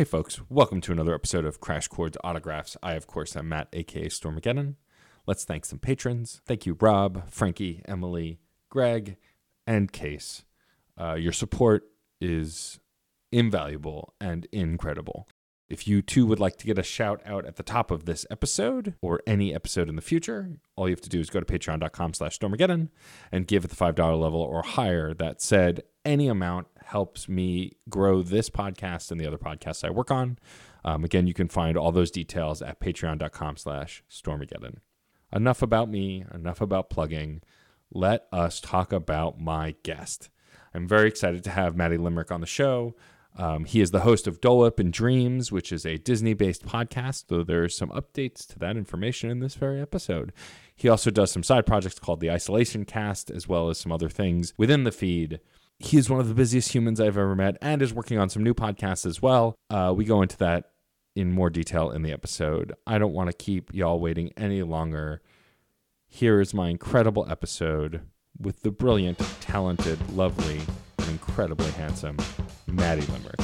Hey, folks, welcome to another episode of Crash Chords Autographs. I, of course, am Matt, aka Stormageddon. Let's thank some patrons. Thank you, Rob, Frankie, Emily, Greg, and Case. Uh, your support is invaluable and incredible. If you too would like to get a shout out at the top of this episode or any episode in the future, all you have to do is go to patreon.com slash stormageddon and give at the $5 level or higher. That said, any amount helps me grow this podcast and the other podcasts I work on. Um, again, you can find all those details at patreon.com slash stormageddon. Enough about me, enough about plugging. Let us talk about my guest. I'm very excited to have Matty Limerick on the show. Um, he is the host of Dole Whip and Dreams, which is a Disney based podcast, though there's some updates to that information in this very episode. He also does some side projects called the Isolation Cast, as well as some other things within the feed. He is one of the busiest humans I've ever met and is working on some new podcasts as well. Uh, we go into that in more detail in the episode. I don't want to keep y'all waiting any longer. Here is my incredible episode with the brilliant, talented, lovely, and incredibly handsome Matty Limerick.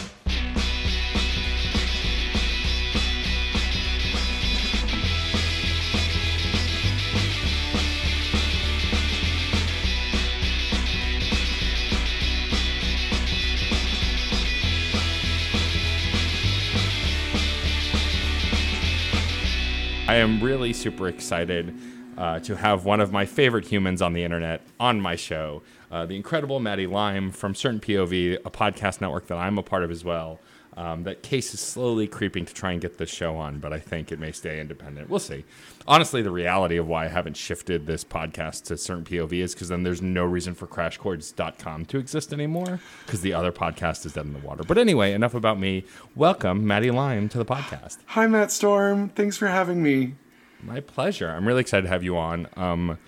I am really super excited uh, to have one of my favorite humans on the internet on my show, uh, the incredible Matty Lime from Certain POV, a podcast network that I'm a part of as well. Um, that case is slowly creeping to try and get this show on, but I think it may stay independent. We'll see. Honestly, the reality of why I haven't shifted this podcast to certain POV is because then there's no reason for crashchords.com to exist anymore because the other podcast is dead in the water. But anyway, enough about me. Welcome, Matty Lime, to the podcast. Hi, Matt Storm. Thanks for having me. My pleasure. I'm really excited to have you on. Um,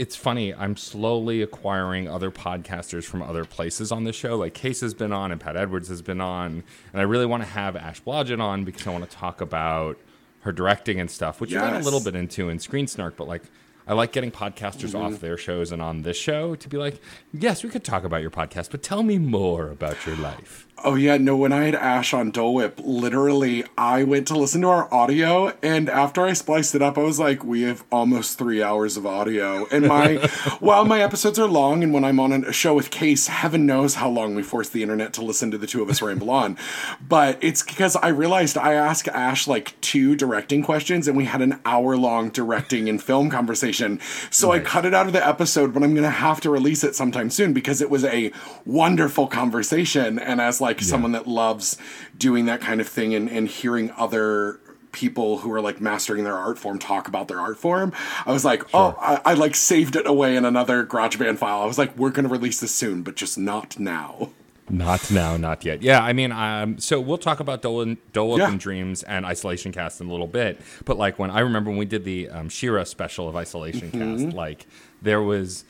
it's funny. I'm slowly acquiring other podcasters from other places on the show. Like Case has been on, and Pat Edwards has been on, and I really want to have Ash Blodgett on because I want to talk about her directing and stuff, which yes. you got a little bit into in Screen Snark. But like, I like getting podcasters mm-hmm. off their shows and on this show to be like, yes, we could talk about your podcast, but tell me more about your life. Oh yeah, no. When I had Ash on Dole Whip, literally, I went to listen to our audio, and after I spliced it up, I was like, "We have almost three hours of audio." And my, while my episodes are long, and when I'm on a show with Case, heaven knows how long we force the internet to listen to the two of us ramble on. But it's because I realized I asked Ash like two directing questions, and we had an hour long directing and film conversation. So nice. I cut it out of the episode, but I'm gonna have to release it sometime soon because it was a wonderful conversation, and as like like yeah. someone that loves doing that kind of thing and, and hearing other people who are like mastering their art form talk about their art form. I was like, oh, sure. oh, I, I, like saved it away in another GarageBand file. I was like, we're going to release this soon, but just not now. Not now, not yet. Yeah, I mean, um, so we'll talk about Dole, Dole yeah. and Dreams and Isolation Cast in a little bit. But like when I remember when we did the um, She-Ra special of Isolation mm-hmm. Cast, like there was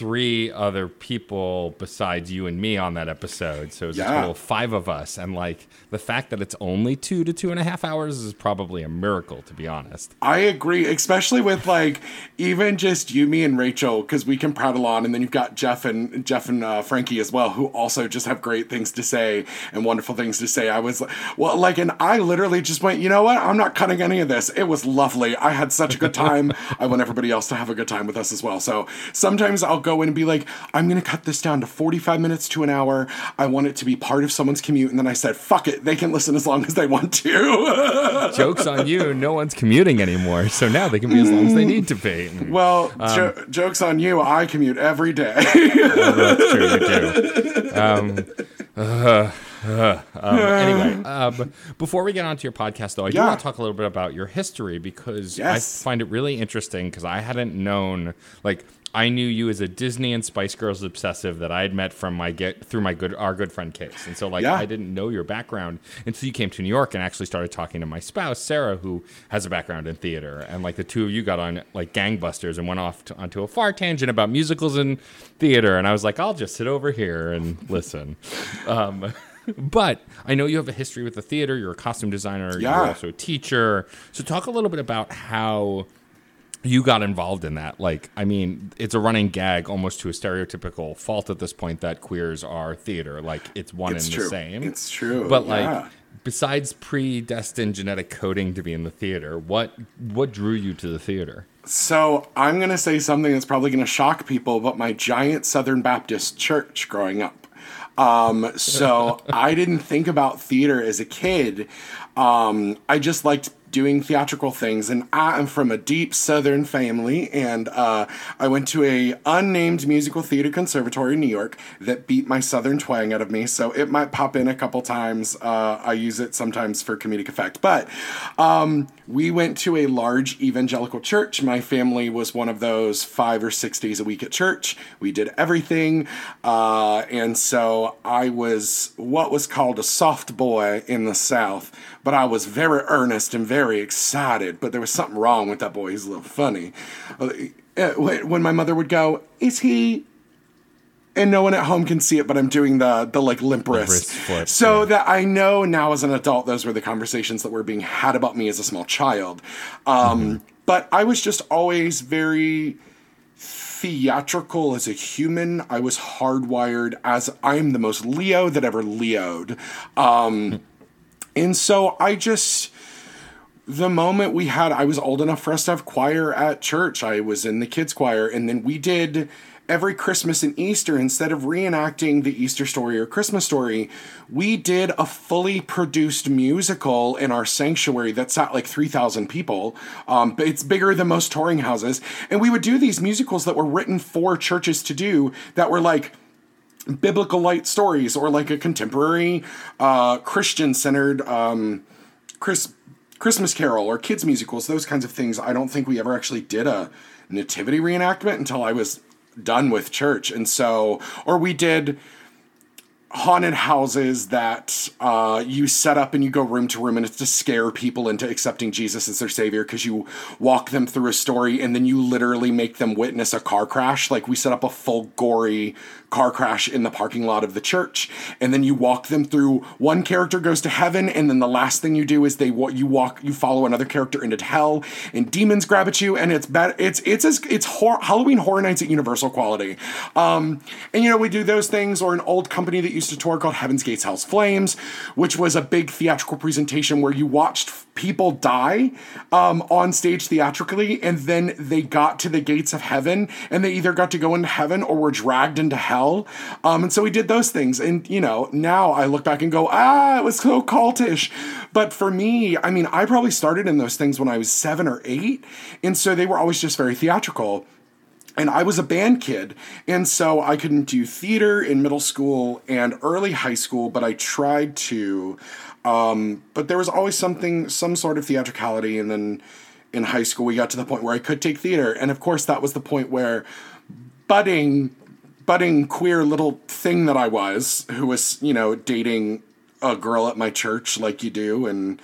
three other people besides you and me on that episode. So it was yeah. a total of five of us. And like the fact that it's only two to two and a half hours is probably a miracle, to be honest. I agree, especially with like even just you, me, and Rachel, because we can prattle on, and then you've got Jeff and Jeff and uh, Frankie as well, who also just have great things to say and wonderful things to say. I was well, like, and I literally just went, you know what? I'm not cutting any of this. It was lovely. I had such a good time. I want everybody else to have a good time with us as well. So sometimes I'll go go in and be like, I'm going to cut this down to 45 minutes to an hour. I want it to be part of someone's commute. And then I said, fuck it. They can listen as long as they want to. Joke's on you. No one's commuting anymore. So now they can be as long as they need to be. Well, um, jo- joke's on you. I commute every day. well, that's true. You do. Um, uh, uh, um, anyway, um, before we get on to your podcast, though, I yeah. do want to talk a little bit about your history because yes. I find it really interesting because I hadn't known, like, I knew you as a Disney and Spice Girls obsessive that I had met from my get through my good our good friend Case, and so like yeah. I didn't know your background until you came to New York and actually started talking to my spouse Sarah, who has a background in theater, and like the two of you got on like gangbusters and went off to, onto a far tangent about musicals and theater, and I was like, I'll just sit over here and listen. Um, but I know you have a history with the theater. You're a costume designer. Yeah. You're also a teacher. So talk a little bit about how you got involved in that. Like, I mean, it's a running gag almost to a stereotypical fault at this point that queers are theater. Like, it's one it's and true. the same. It's true. But like, besides predestined genetic coding to be in the theater, what what drew you to the theater? So I'm going to say something that's probably going to shock people, but my giant Southern Baptist church growing up. Um, so I didn't think about theater as a kid. Um, I just liked doing theatrical things and i am from a deep southern family and uh, i went to a unnamed musical theater conservatory in new york that beat my southern twang out of me so it might pop in a couple times uh, i use it sometimes for comedic effect but um, we went to a large evangelical church. My family was one of those five or six days a week at church. We did everything uh, and so i was what was called a soft boy in the south but i was very earnest and very excited, but there was something wrong with that boy. He's a little funny. Uh, uh, when my mother would go, "Is he?" and no one at home can see it, but I'm doing the the like limp wrist, flip, so yeah. that I know now as an adult those were the conversations that were being had about me as a small child. Um, mm-hmm. But I was just always very theatrical as a human. I was hardwired as I'm the most Leo that ever Leoed. Um, and so I just the moment we had, I was old enough for us to have choir at church. I was in the kids' choir, and then we did every Christmas and Easter, instead of reenacting the Easter story or Christmas story, we did a fully produced musical in our sanctuary that sat like 3,000 people. Um, but it's bigger than most touring houses. And we would do these musicals that were written for churches to do that were like, biblical light stories or like a contemporary uh, christian centered um, chris Christmas Carol or kids musicals, those kinds of things. I don't think we ever actually did a nativity reenactment until I was done with church. And so, or we did haunted houses that uh, you set up and you go room to room and it's to scare people into accepting Jesus as their savior because you walk them through a story and then you literally make them witness a car crash. Like we set up a full gory car crash in the parking lot of the church. And then you walk them through one character goes to heaven and then the last thing you do is they what you walk you follow another character into hell and demons grab at you and it's bad it's it's as it's hor- Halloween horror nights at universal quality. Um and you know we do those things or an old company that used to tour called Heaven's Gates Hell's Flames which was a big theatrical presentation where you watched people die um, on stage theatrically and then they got to the gates of heaven and they either got to go into heaven or were dragged into hell um, and so we did those things and you know now i look back and go ah it was so cultish but for me i mean i probably started in those things when i was seven or eight and so they were always just very theatrical and I was a band kid, and so I couldn't do theater in middle school and early high school, but I tried to. Um, but there was always something, some sort of theatricality. And then in high school, we got to the point where I could take theater. And of course, that was the point where budding, budding queer little thing that I was, who was, you know, dating a girl at my church like you do, and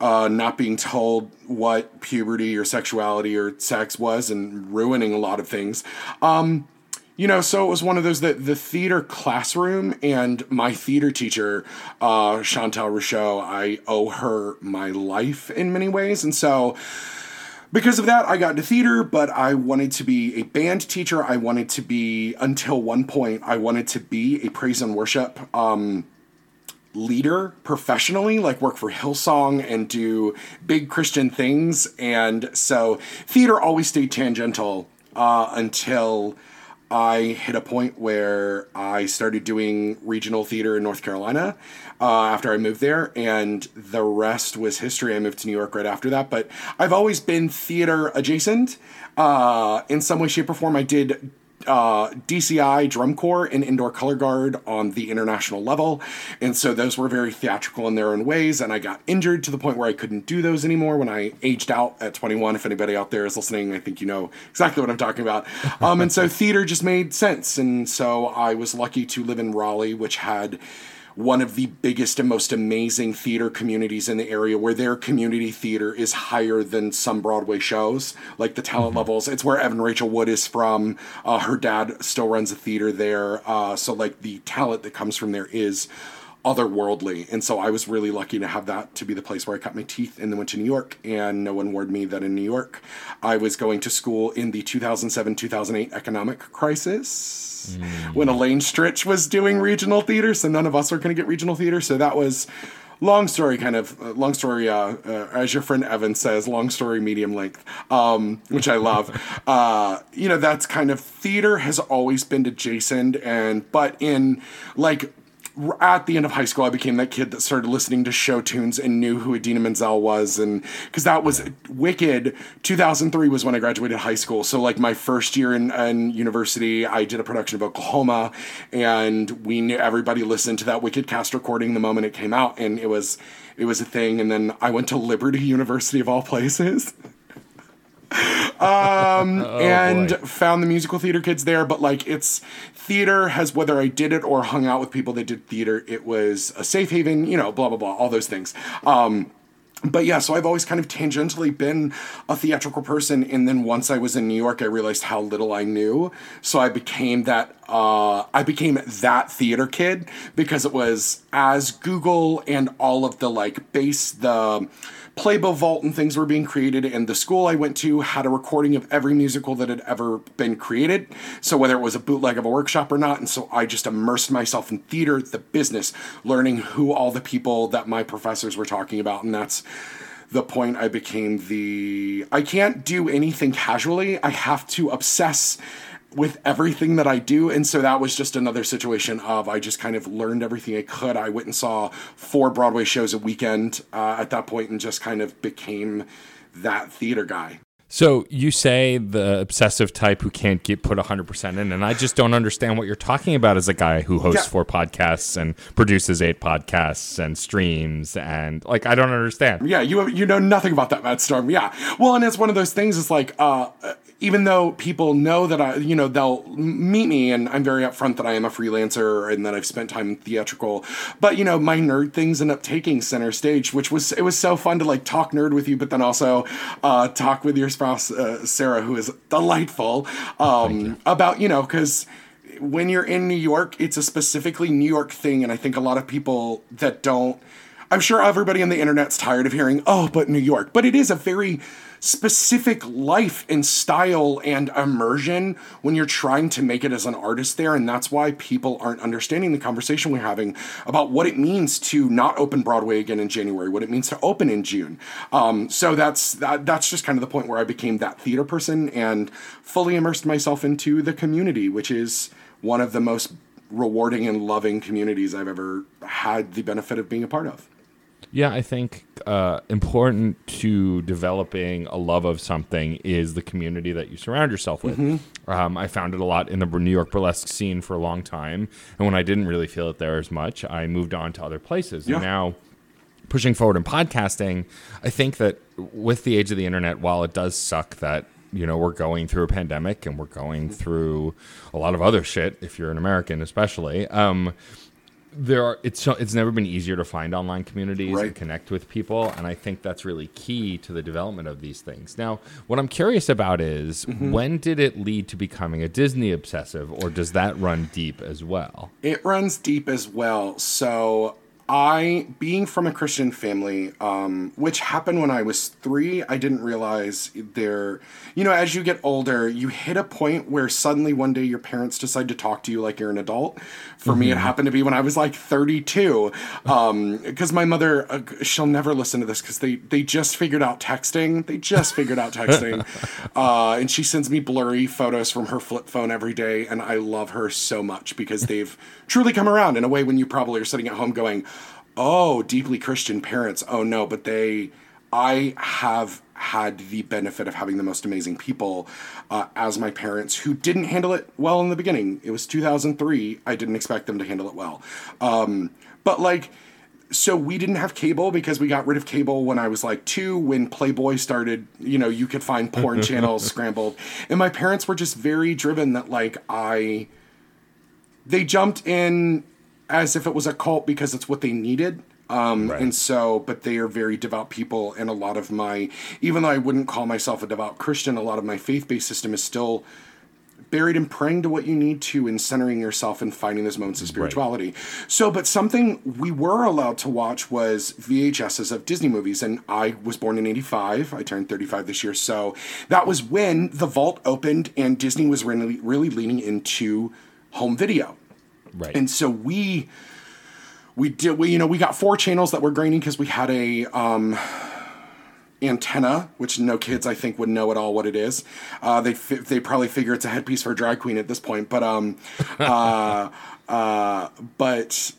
uh, not being told what puberty or sexuality or sex was and ruining a lot of things. Um, you know, so it was one of those that the theater classroom and my theater teacher, uh, Chantal I owe her my life in many ways. And so because of that, I got into theater, but I wanted to be a band teacher. I wanted to be, until one point, I wanted to be a praise and worship um, leader professionally, like work for Hillsong and do big Christian things. And so theater always stayed tangential uh, until I hit a point where I started doing regional theater in North Carolina uh, after I moved there, and the rest was history. I moved to New York right after that, but I've always been theater adjacent uh, in some way, shape, or form. I did uh, DCI drum corps and indoor color guard on the international level. And so those were very theatrical in their own ways. And I got injured to the point where I couldn't do those anymore when I aged out at 21. If anybody out there is listening, I think you know exactly what I'm talking about. Um, and so theater just made sense. And so I was lucky to live in Raleigh, which had one of the biggest and most amazing theater communities in the area where their community theater is higher than some Broadway shows, like the talent mm-hmm. levels. It's where Evan Rachel Wood is from. Uh, her dad still runs a theater there. Uh, so, like, the talent that comes from there is otherworldly. And so I was really lucky to have that to be the place where I cut my teeth and then went to New York. And no one warned me that in New York, I was going to school in the 2007 2008 economic crisis mm. when Elaine Stritch was doing regional theater. So none of us were going to get regional theater. So that was long story kind of uh, long story uh, uh, as your friend evan says long story medium length um, which i love uh, you know that's kind of theater has always been jason and but in like at the end of high school, I became that kid that started listening to show tunes and knew who Idina Menzel was, and because that was Wicked. 2003 was when I graduated high school, so like my first year in, in university, I did a production of Oklahoma, and we knew everybody listened to that Wicked cast recording the moment it came out, and it was it was a thing. And then I went to Liberty University of all places. um, oh, and boy. found the musical theater kids there. But like, it's theater has whether I did it or hung out with people that did theater, it was a safe haven. You know, blah blah blah, all those things. Um, but yeah, so I've always kind of tangentially been a theatrical person, and then once I was in New York, I realized how little I knew. So I became that. Uh, I became that theater kid because it was as Google and all of the like base the Playbill Vault and things were being created, and the school I went to had a recording of every musical that had ever been created. So whether it was a bootleg of a workshop or not, and so I just immersed myself in theater, the business, learning who all the people that my professors were talking about, and that's the point I became the I can't do anything casually. I have to obsess with everything that I do. And so that was just another situation of I just kind of learned everything I could. I went and saw four Broadway shows a weekend uh, at that point and just kind of became that theater guy. So you say the obsessive type who can't get put 100% in and I just don't understand what you're talking about as a guy who hosts yeah. four podcasts and produces eight podcasts and streams and like I don't understand. Yeah, you you know nothing about that Matt Storm. Yeah. Well, and it's one of those things it's like uh even though people know that I, you know, they'll meet me and I'm very upfront that I am a freelancer and that I've spent time in theatrical, but you know, my nerd things end up taking center stage, which was, it was so fun to like talk nerd with you, but then also uh, talk with your spouse, uh, Sarah, who is delightful, um, you. about, you know, cause when you're in New York, it's a specifically New York thing. And I think a lot of people that don't, I'm sure everybody on the internet's tired of hearing, oh, but New York, but it is a very, specific life and style and immersion when you're trying to make it as an artist there. And that's why people aren't understanding the conversation we're having about what it means to not open Broadway again in January, what it means to open in June. Um, so that's that, that's just kind of the point where I became that theater person and fully immersed myself into the community, which is one of the most rewarding and loving communities I've ever had the benefit of being a part of. Yeah, I think uh, important to developing a love of something is the community that you surround yourself with. Mm-hmm. Um, I found it a lot in the New York burlesque scene for a long time, and when I didn't really feel it there as much, I moved on to other places. Yeah. And now, pushing forward in podcasting, I think that with the age of the internet, while it does suck that you know we're going through a pandemic and we're going through a lot of other shit, if you're an American, especially. Um, there are it's so, it's never been easier to find online communities right. and connect with people and i think that's really key to the development of these things now what i'm curious about is mm-hmm. when did it lead to becoming a disney obsessive or does that run deep as well it runs deep as well so I, being from a Christian family, um, which happened when I was three, I didn't realize there, you know, as you get older, you hit a point where suddenly one day your parents decide to talk to you like you're an adult. For mm-hmm. me, it mm-hmm. happened to be when I was like 32. Because um, my mother, uh, she'll never listen to this because they, they just figured out texting. They just figured out texting. uh, and she sends me blurry photos from her flip phone every day. And I love her so much because they've truly come around in a way when you probably are sitting at home going, oh, deeply Christian parents. Oh no, but they, I have had the benefit of having the most amazing people uh, as my parents who didn't handle it well in the beginning. It was 2003. I didn't expect them to handle it well. Um, but like, so we didn't have cable because we got rid of cable when I was like two when Playboy started, you know, you could find porn channels scrambled. And my parents were just very driven that like I they jumped in as if it was a cult because it's what they needed. Um, right. And so, but they are very devout people, and a lot of my, even though I wouldn't call myself a devout Christian, a lot of my faith based system is still buried in praying to what you need to and centering yourself and finding those moments of spirituality. Right. So, but something we were allowed to watch was VHSs of Disney movies, and I was born in 85. I turned 35 this year. So that was when the vault opened and Disney was really, really leaning into home video. Right. And so we we did we you know we got four channels that were graining because we had a um antenna, which no kids I think would know at all what it is. Uh, they fi- they probably figure it's a headpiece for a drag queen at this point, but um, uh, uh, but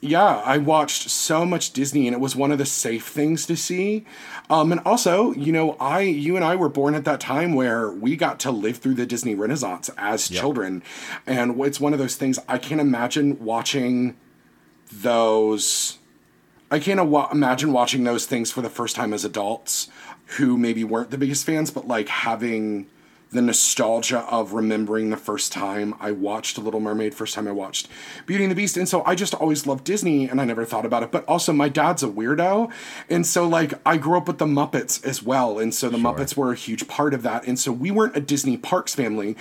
yeah, I watched so much Disney, and it was one of the safe things to see. Um, and also, you know, I, you and I were born at that time where we got to live through the Disney Renaissance as yep. children, and it's one of those things I can't imagine watching those I can't imagine watching those things for the first time as adults who maybe weren't the biggest fans, but like having the nostalgia of remembering the first time I watched Little Mermaid, first time I watched Beauty and the Beast. And so I just always loved Disney and I never thought about it. But also, my dad's a weirdo. And so, like, I grew up with the Muppets as well. And so the sure. Muppets were a huge part of that. And so we weren't a Disney Parks family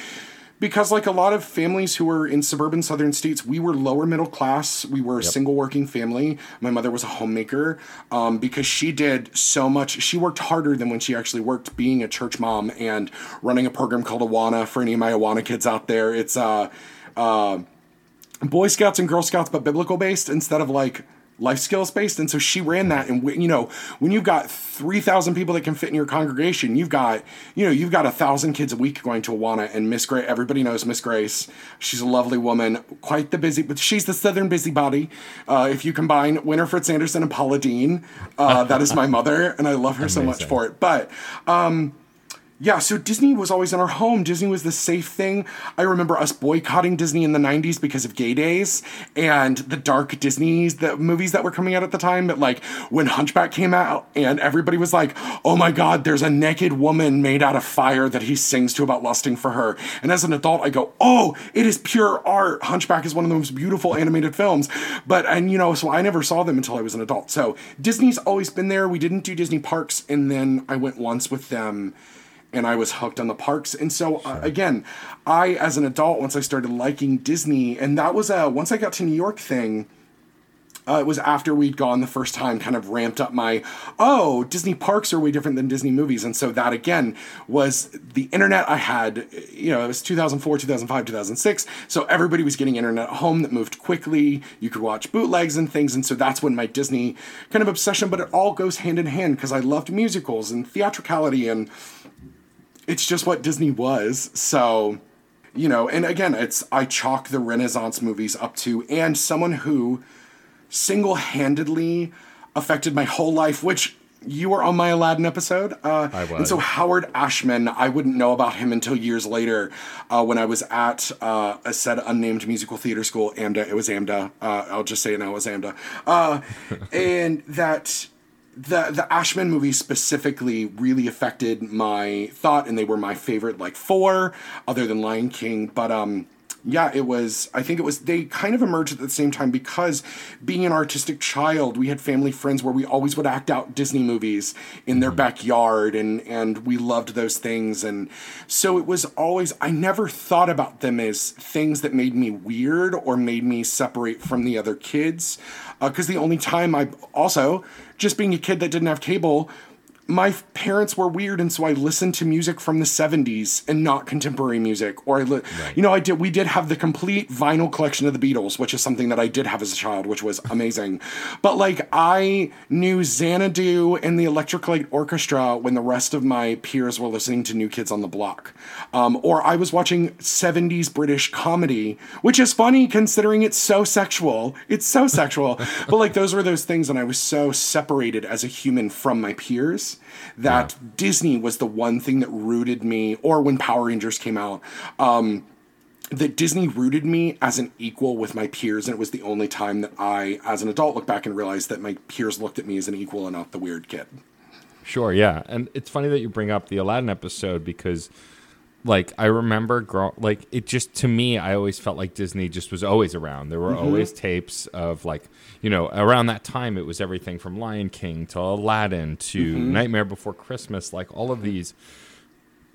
because like a lot of families who were in suburban southern states we were lower middle class. We were a yep. single working family. My mother was a homemaker um, because she did so much. She worked harder than when she actually worked being a church mom and running a program called awana for any of my awana kids out there. It's uh, uh, boy scouts and girl scouts but biblical based instead of like life skills based. And so she ran that. And, you know, when you've got 3,000 people that can fit in your congregation, you've got, you know, you've got a thousand kids a week going to Awana. And Miss Grace, everybody knows Miss Grace. She's a lovely woman, quite the busy, but she's the Southern busybody. Uh, if you combine Winifred Sanderson and Paula Deen, uh, that is my mother. And I love her Amazing. so much for it. But, um, yeah, so Disney was always in our home. Disney was the safe thing. I remember us boycotting Disney in the 90s because of gay days and the dark Disney's, the movies that were coming out at the time. But like when Hunchback came out and everybody was like, oh my God, there's a naked woman made out of fire that he sings to about lusting for her. And as an adult, I go, oh, it is pure art. Hunchback is one of the most beautiful animated films. But, and you know, so I never saw them until I was an adult. So Disney's always been there. We didn't do Disney parks. And then I went once with them and I was hooked on the parks. And so uh, sure. uh, again, I as an adult once I started liking Disney, and that was a once I got to New York thing. Uh, it was after we'd gone the first time, kind of ramped up my, oh, Disney parks are way different than Disney movies. And so that again was the internet I had, you know, it was 2004, 2005, 2006. So everybody was getting internet at home that moved quickly. You could watch bootlegs and things. And so that's when my Disney kind of obsession, but it all goes hand in hand because I loved musicals and theatricality and it's just what Disney was. So, you know, and again, it's I chalk the Renaissance movies up to and someone who single-handedly affected my whole life, which you were on my Aladdin episode. Uh, I was. And so Howard Ashman, I wouldn't know about him until years later uh, when I was at uh, a said unnamed musical theater school, AMDA. It was AMDA. Uh, I'll just say it now, it was AMDA. Uh, and that the the Ashman movies specifically really affected my thought, and they were my favorite, like four, other than Lion King. But um, yeah, it was. I think it was. They kind of emerged at the same time because being an artistic child, we had family friends where we always would act out Disney movies in their mm-hmm. backyard, and and we loved those things, and so it was always. I never thought about them as things that made me weird or made me separate from the other kids, because uh, the only time I also just being a kid that didn't have cable, my parents were weird and so I listened to music from the 70s and not contemporary music or I li- right. you know I did we did have the complete vinyl collection of the Beatles which is something that I did have as a child which was amazing. But like I knew Xanadu and the Electric Light Orchestra when the rest of my peers were listening to New Kids on the Block. Um, or I was watching 70s British comedy which is funny considering it's so sexual it's so sexual. But like those were those things and I was so separated as a human from my peers that yeah. Disney was the one thing that rooted me, or when Power Rangers came out, um, that Disney rooted me as an equal with my peers, and it was the only time that I, as an adult, look back and realize that my peers looked at me as an equal and not the weird kid. Sure, yeah, and it's funny that you bring up the Aladdin episode because like I remember grow like it just to me I always felt like Disney just was always around. There were mm-hmm. always tapes of like, you know, around that time it was everything from Lion King to Aladdin to mm-hmm. Nightmare Before Christmas, like all of these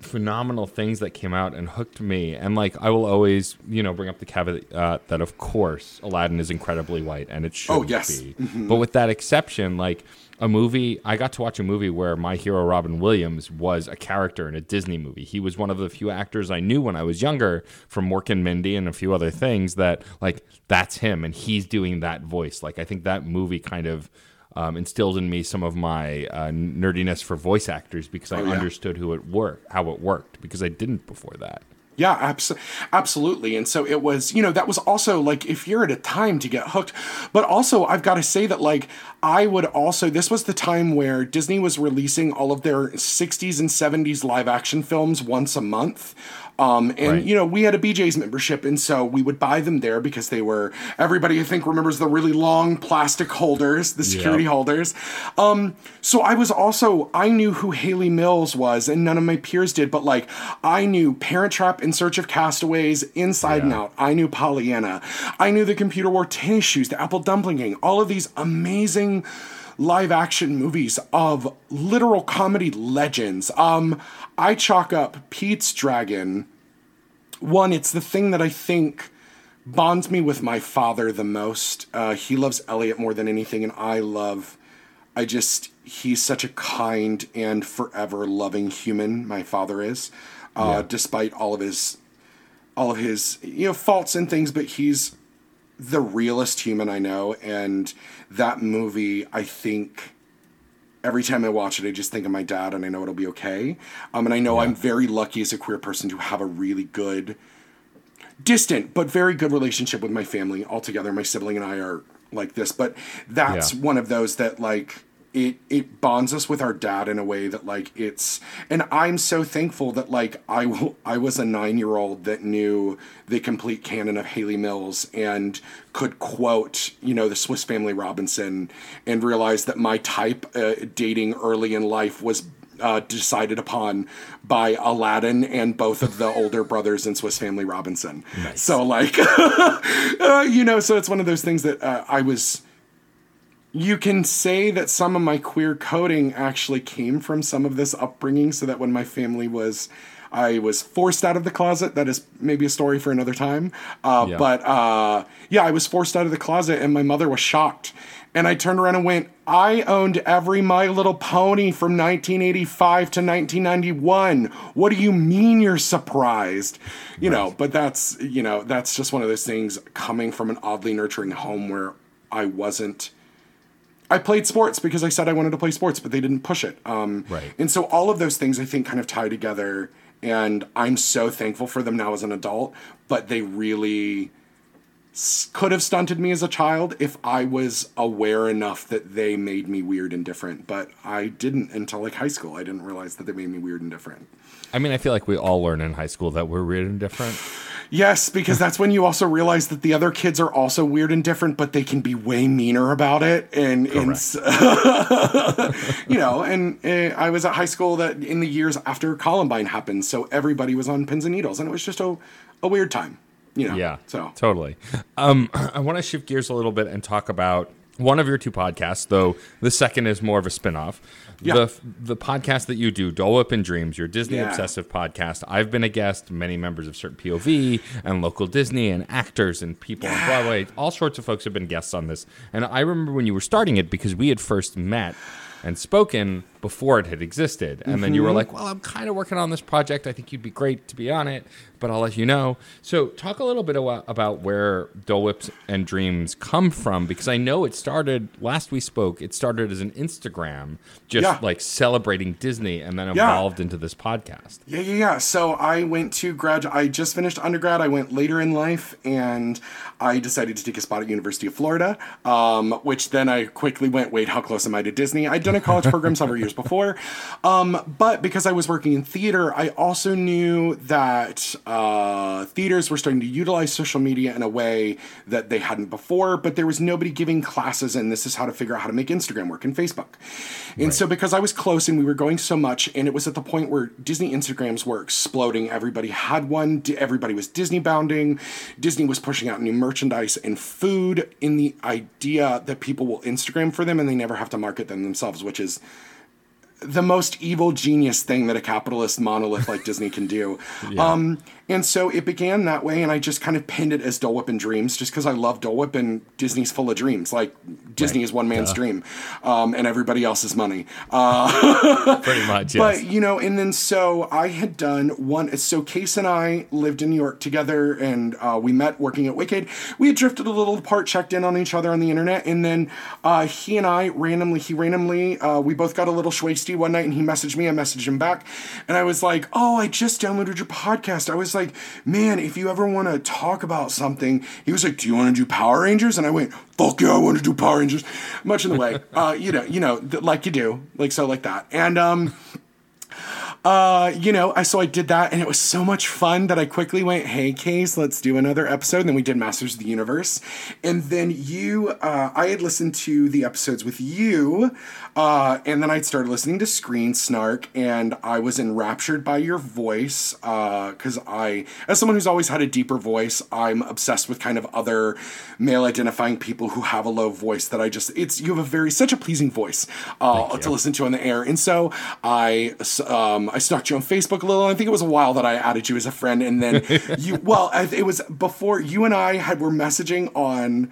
phenomenal things that came out and hooked me. And like I will always, you know, bring up the caveat uh, that of course Aladdin is incredibly white and it should oh, yes. be. Mm-hmm. But with that exception, like a movie. I got to watch a movie where my hero Robin Williams was a character in a Disney movie. He was one of the few actors I knew when I was younger from Mork and Mindy and a few other things that like that's him and he's doing that voice. Like I think that movie kind of um, instilled in me some of my uh, nerdiness for voice actors because I Oh, yeah. understood who it worked, how it worked because I didn't before that. Yeah, abs- absolutely. And so it was, you know, that was also like if you're at a time to get hooked. But also, I've got to say that, like, I would also, this was the time where Disney was releasing all of their 60s and 70s live action films once a month. Um, and, Right. you know, we had a BJ's membership. And so we would buy them there because they were, everybody I think remembers the really long plastic holders, the security Yep. holders. Um, so I was also, I knew who Hayley Mills was, and none of my peers did, but like, I knew Parent Trap in Search of Castaways, Inside and Out. I knew Pollyanna. I knew the Computer Wore Tennis Shoes, the Apple Dumpling Gang, all of these amazing live action movies of literal comedy legends. Um, I chalk up Pete's Dragon. One, it's the thing that I think bonds me with my father the most. Uh, he loves Elliot more than anything, and I love. I just he's such a kind and forever loving human. My father is, uh, despite all of his, all of his you know faults and things, but he's the realest human I know. And that movie, I think. Every time I watch it, I just think of my dad, and I know it'll be okay. Um, and I know I'm very lucky as a queer person to have a really good distant but very good relationship with my family altogether. My sibling and I are like this, but that's Yeah. one of those that like it it bonds us with our dad in a way that like it's and I'm so thankful that like I will I was a 9-year-old that knew the complete canon of Hayley Mills and could quote, you know, the Swiss Family Robinson and realized that my type uh, dating early in life was uh, decided upon by Aladdin and both of the older brothers in Swiss Family Robinson. So, like, uh, you know, so it's one of those things that uh, I was. You can say that some of my queer coding actually came from some of this upbringing, so that when my family was. I was forced out of the closet. That is maybe a story for another time. Uh, Yeah. But uh, yeah, I was forced out of the closet, and my mother was shocked. And I turned around and went, I owned every My Little Pony from 1985 to 1991. What do you mean you're surprised? You know, but that's, you know, that's just one of those things coming from an oddly nurturing home where I wasn't. I played sports because I said I wanted to play sports, but they didn't push it. Um, Right. And so all of those things I think kind of tie together. And I'm so thankful for them now as an adult, but they really s- could have stunted me as a child if I was aware enough that they made me weird and different. But I didn't until like high school. I didn't realize that they made me weird and different. I mean, I feel like we all learn in high school that we're weird and different. Yes, because that's when you also realize that the other kids are also weird and different, but they can be way meaner about it. And, and you know, and uh, I was at high school that in the years after Columbine happened, so everybody was on pins and needles, and it was just a, a weird time. You know, Yeah. So totally. Um, I want to shift gears a little bit and talk about one of your two podcasts, though the second is more of a spin-off. Yeah. The the podcast that you do, Dole Whip and Dreams, your Disney Yeah. obsessive podcast. I've been a guest, many members of certain POV and local Disney and actors and people on Broadway. All sorts of folks have been guests on this. And I remember when you were starting it because we had first met and spoken before it had existed. And then you Mm-hmm. were like, Well, I'm kind of working on this project. I think you'd be great to be on it, but I'll let you know. So, talk a little bit about, where Dole Whips and Dreams come from because I know it started last we spoke, it started as an Instagram, just Yeah. like celebrating Disney and then Yeah. evolved into this podcast. Yeah, yeah, yeah. So I went to grad. I just finished undergrad. I went later in life, and I decided to take a spot at University of Florida. Um, which then I quickly went. Wait, how close am I to Disney? I'd done a college program several years before, um, but because I was working in theater, I also knew that uh, theaters were starting to utilize social media in a way that they hadn't before. But there was nobody giving classes, and this is how to figure out how to make Instagram work and Facebook. And so because I was close and we were going so much, and it was at the point where Disney Instagrams were exploding. Everybody had one. Everybody was Disney bounding. Disney was pushing out new merchandise and food in the idea that people will Instagram for them and they never have to market them themselves, which is the most evil genius thing that a capitalist monolith like Disney can do. Um, and so it began that way, and I just kind of pinned it as Dole Whip and Dreams, just because I love Dole Whip and Disney's full of dreams. Like Disney is one man's dream, um, and everybody else's money. Uh, Pretty much, yes. but you know, and then so I had done one. So Case and I lived in New York together, and uh, we met working at Wicked. We had drifted a little apart, checked in on each other on the internet, and then uh, he and I randomly, he randomly, uh, we both got a little schwasty one night, and he messaged me. I messaged him back, and I was like, "Oh, I just downloaded your podcast." I was like, "Man, if you ever want to talk about something," he was like, "Do you want to do Power Rangers?" And I went, "Fuck yeah, I want to do Power Rangers." Much in the way, uh, you know, you know, th- like you do, like so, like that, and um uh, you know, I so I did that, and it was so much fun that I quickly went, "Hey, Case, let's do another episode." And then we did Masters of the Universe, and then you, uh, I had listened to the episodes with you, uh, and then I'd started listening to Screen Snark, and I was enraptured by your voice, because I, as someone who's always had a deeper voice, I'm obsessed with kind of other male-identifying people who have a low voice. That I just, it's you have a very such a pleasing voice uh, to listen to on the air, and so I. Um, I stalked you on Facebook a little. I think it was a while that I added you as a friend, and then you. Well, it was before you and I had were messaging on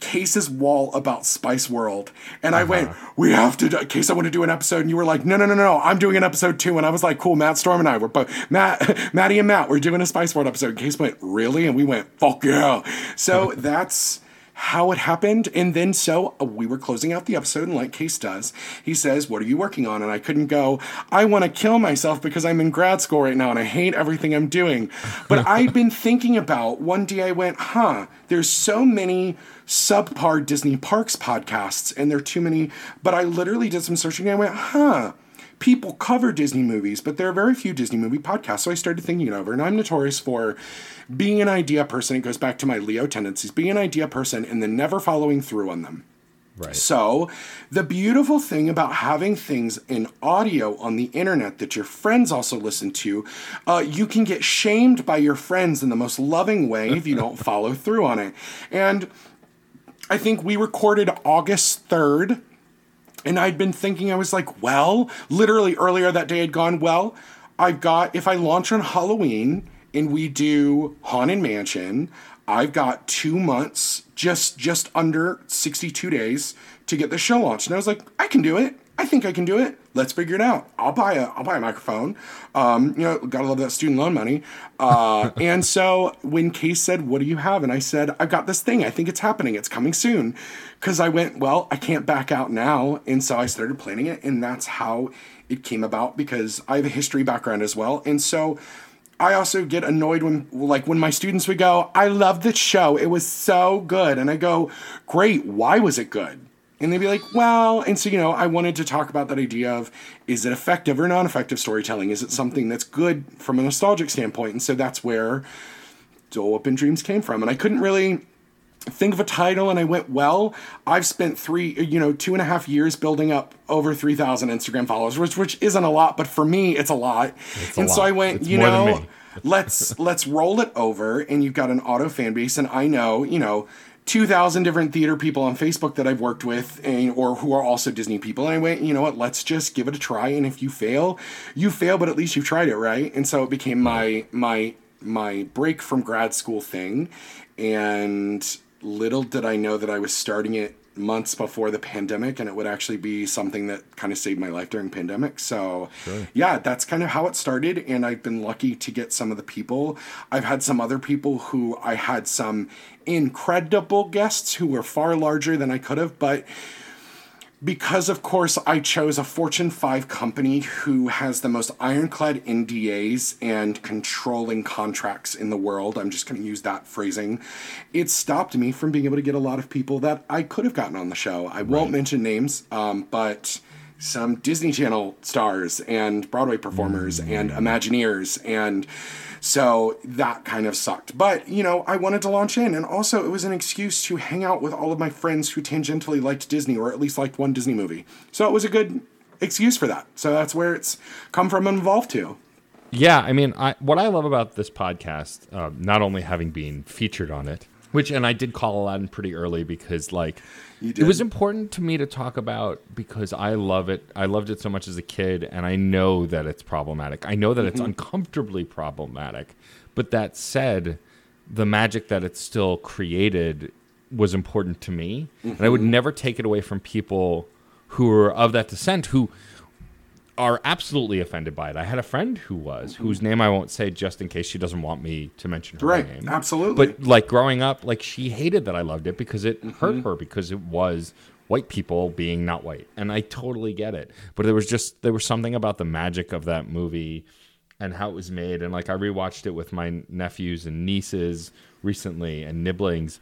Case's wall about Spice World, and I went, uh-huh. "We have to." Do, Case, I want to do an episode, and you were like, "No, no, no, no, I'm doing an episode too." And I was like, "Cool." Matt Storm and I were both Matt, Matty, and Matt. We're doing a Spice World episode. And Case went, "Really?" And we went, "Fuck yeah!" So that's how it happened. And then so uh, we were closing out the episode, and like Case does, he says, What are you working on? And I couldn't go, I want to kill myself because I'm in grad school right now and I hate everything I'm doing. But I'd been thinking about one day I went, Huh, there's so many subpar Disney Parks podcasts, and there are too many. But I literally did some searching and I went, Huh people cover Disney movies, but there are very few Disney movie podcasts. So I started thinking it over, and I'm notorious for being an idea person. It goes back to my Leo tendencies being an idea person and then never following through on them. right. So, the beautiful thing about having things in audio on the internet that your friends also listen to, uh, you can get shamed by your friends in the most loving way if you don't follow through on it. And I think we recorded August 3rd. And I'd been thinking, I was like, well, literally earlier that day, I'd gone, well, I've got, if I launch on Halloween and we do Haunted Mansion, I've got two months, just just under 62 days to get the show launched. And I was like, I can do it. I think I can do it. Let's figure it out. I'll buy a I'll buy a microphone. Um, you know, gotta love that student loan money. Uh, and so when Case said, "What do you have?" and I said, "I've got this thing. I think it's happening. It's coming soon." Because I went, well, I can't back out now, and so I started planning it, and that's how it came about. Because I have a history background as well, and so. I also get annoyed when, like, when my students would go, I love the show. It was so good. And I go, great. Why was it good? And they'd be like, well, and so, you know, I wanted to talk about that idea of is it effective or non effective storytelling? Is it something that's good from a nostalgic standpoint? And so that's where Dole Whip and Dreams came from. And I couldn't really think of a title and I went, well, I've spent three, you know, two and a half years building up over 3,000 Instagram followers, which, which isn't a lot, but for me, it's a lot. a and so lot. I went, It's you know, let's, let's roll it over. And you've got an auto fan base. And I know, you know, 2,000 different theater people on Facebook that I've worked with and, or who are also Disney people. And I went, you know what, let's just give it a try. And if you fail, you fail, but at least you've tried it, right? And so it became my, my, my break from grad school thing. And little did I know that I was starting it months before the pandemic and it would actually be something that kind of saved my life during pandemic. So yeah that's kind of how it started and i've been lucky to get some of the people. I've had some other people who i had some incredible guests who were far larger than i could have but because of course I chose a Fortune 5 company who has the most ironclad NDAs and controlling contracts in the world. I'm just going to use that phrasing. It stopped me from being able to get a lot of people that I could have gotten on the show. I won't mention names, um, but some Disney Channel stars and Broadway performers and Imagineers and so that kind of sucked. But, you know, I wanted to launch in. And also, it was an excuse to hang out with all of my friends who tangentially liked Disney or at least liked one Disney movie. So it was a good excuse for that. So that's where it's come from and evolved to. Yeah, I mean, I, what I love about this podcast, uh, not only having been featured on it, Which and I did call Aladdin pretty early because like it was important to me to talk about because I love it. I loved it so much as a kid, and I know that it's problematic. I know that it's mm-hmm. uncomfortably problematic. But that said, the magic that it still created was important to me, and I would mm-hmm. never take it away from people who are of that descent who are absolutely offended by it. I had a friend who was, whose name I won't say just in case she doesn't want me to mention her Right, name. absolutely. But like growing up, like she hated that I loved it because it Mm-hmm. hurt her because it was white people being not white. And I totally get it. But there was just there was something about the magic of that movie and how it was made and like I rewatched it with my nephews and nieces recently and nibblings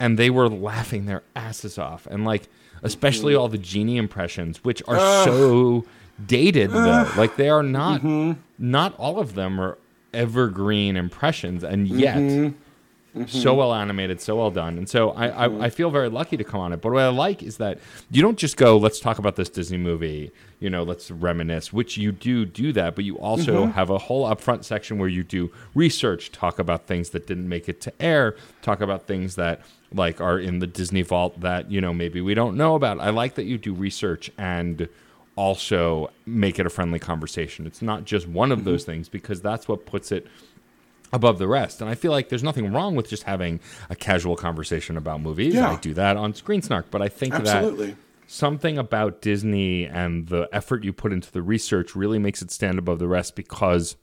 and they were laughing their asses off and like especially Mm-hmm. all the genie impressions which are so dated though like they are not Mm-hmm. not all of them are evergreen impressions and yet Mm-hmm. so well animated, so well done. And so I, I, I feel very lucky to come on it. But what I like is that you don't just go, let's talk about this Disney movie, you know, let's reminisce, which you do do that, but you also Mm-hmm. have a whole upfront section where you do research, talk about things that didn't make it to air, talk about things that like are in the Disney vault that, you know, maybe we don't know about. I like that you do research and also make it a friendly conversation. It's not just one Mm-hmm. of those things because that's what puts it above the rest. And I feel like there's nothing wrong with just having a casual conversation about movies. Yeah. I do that on Screen Snark, but I think Absolutely. that something about Disney and the effort you put into the research really makes it stand above the rest because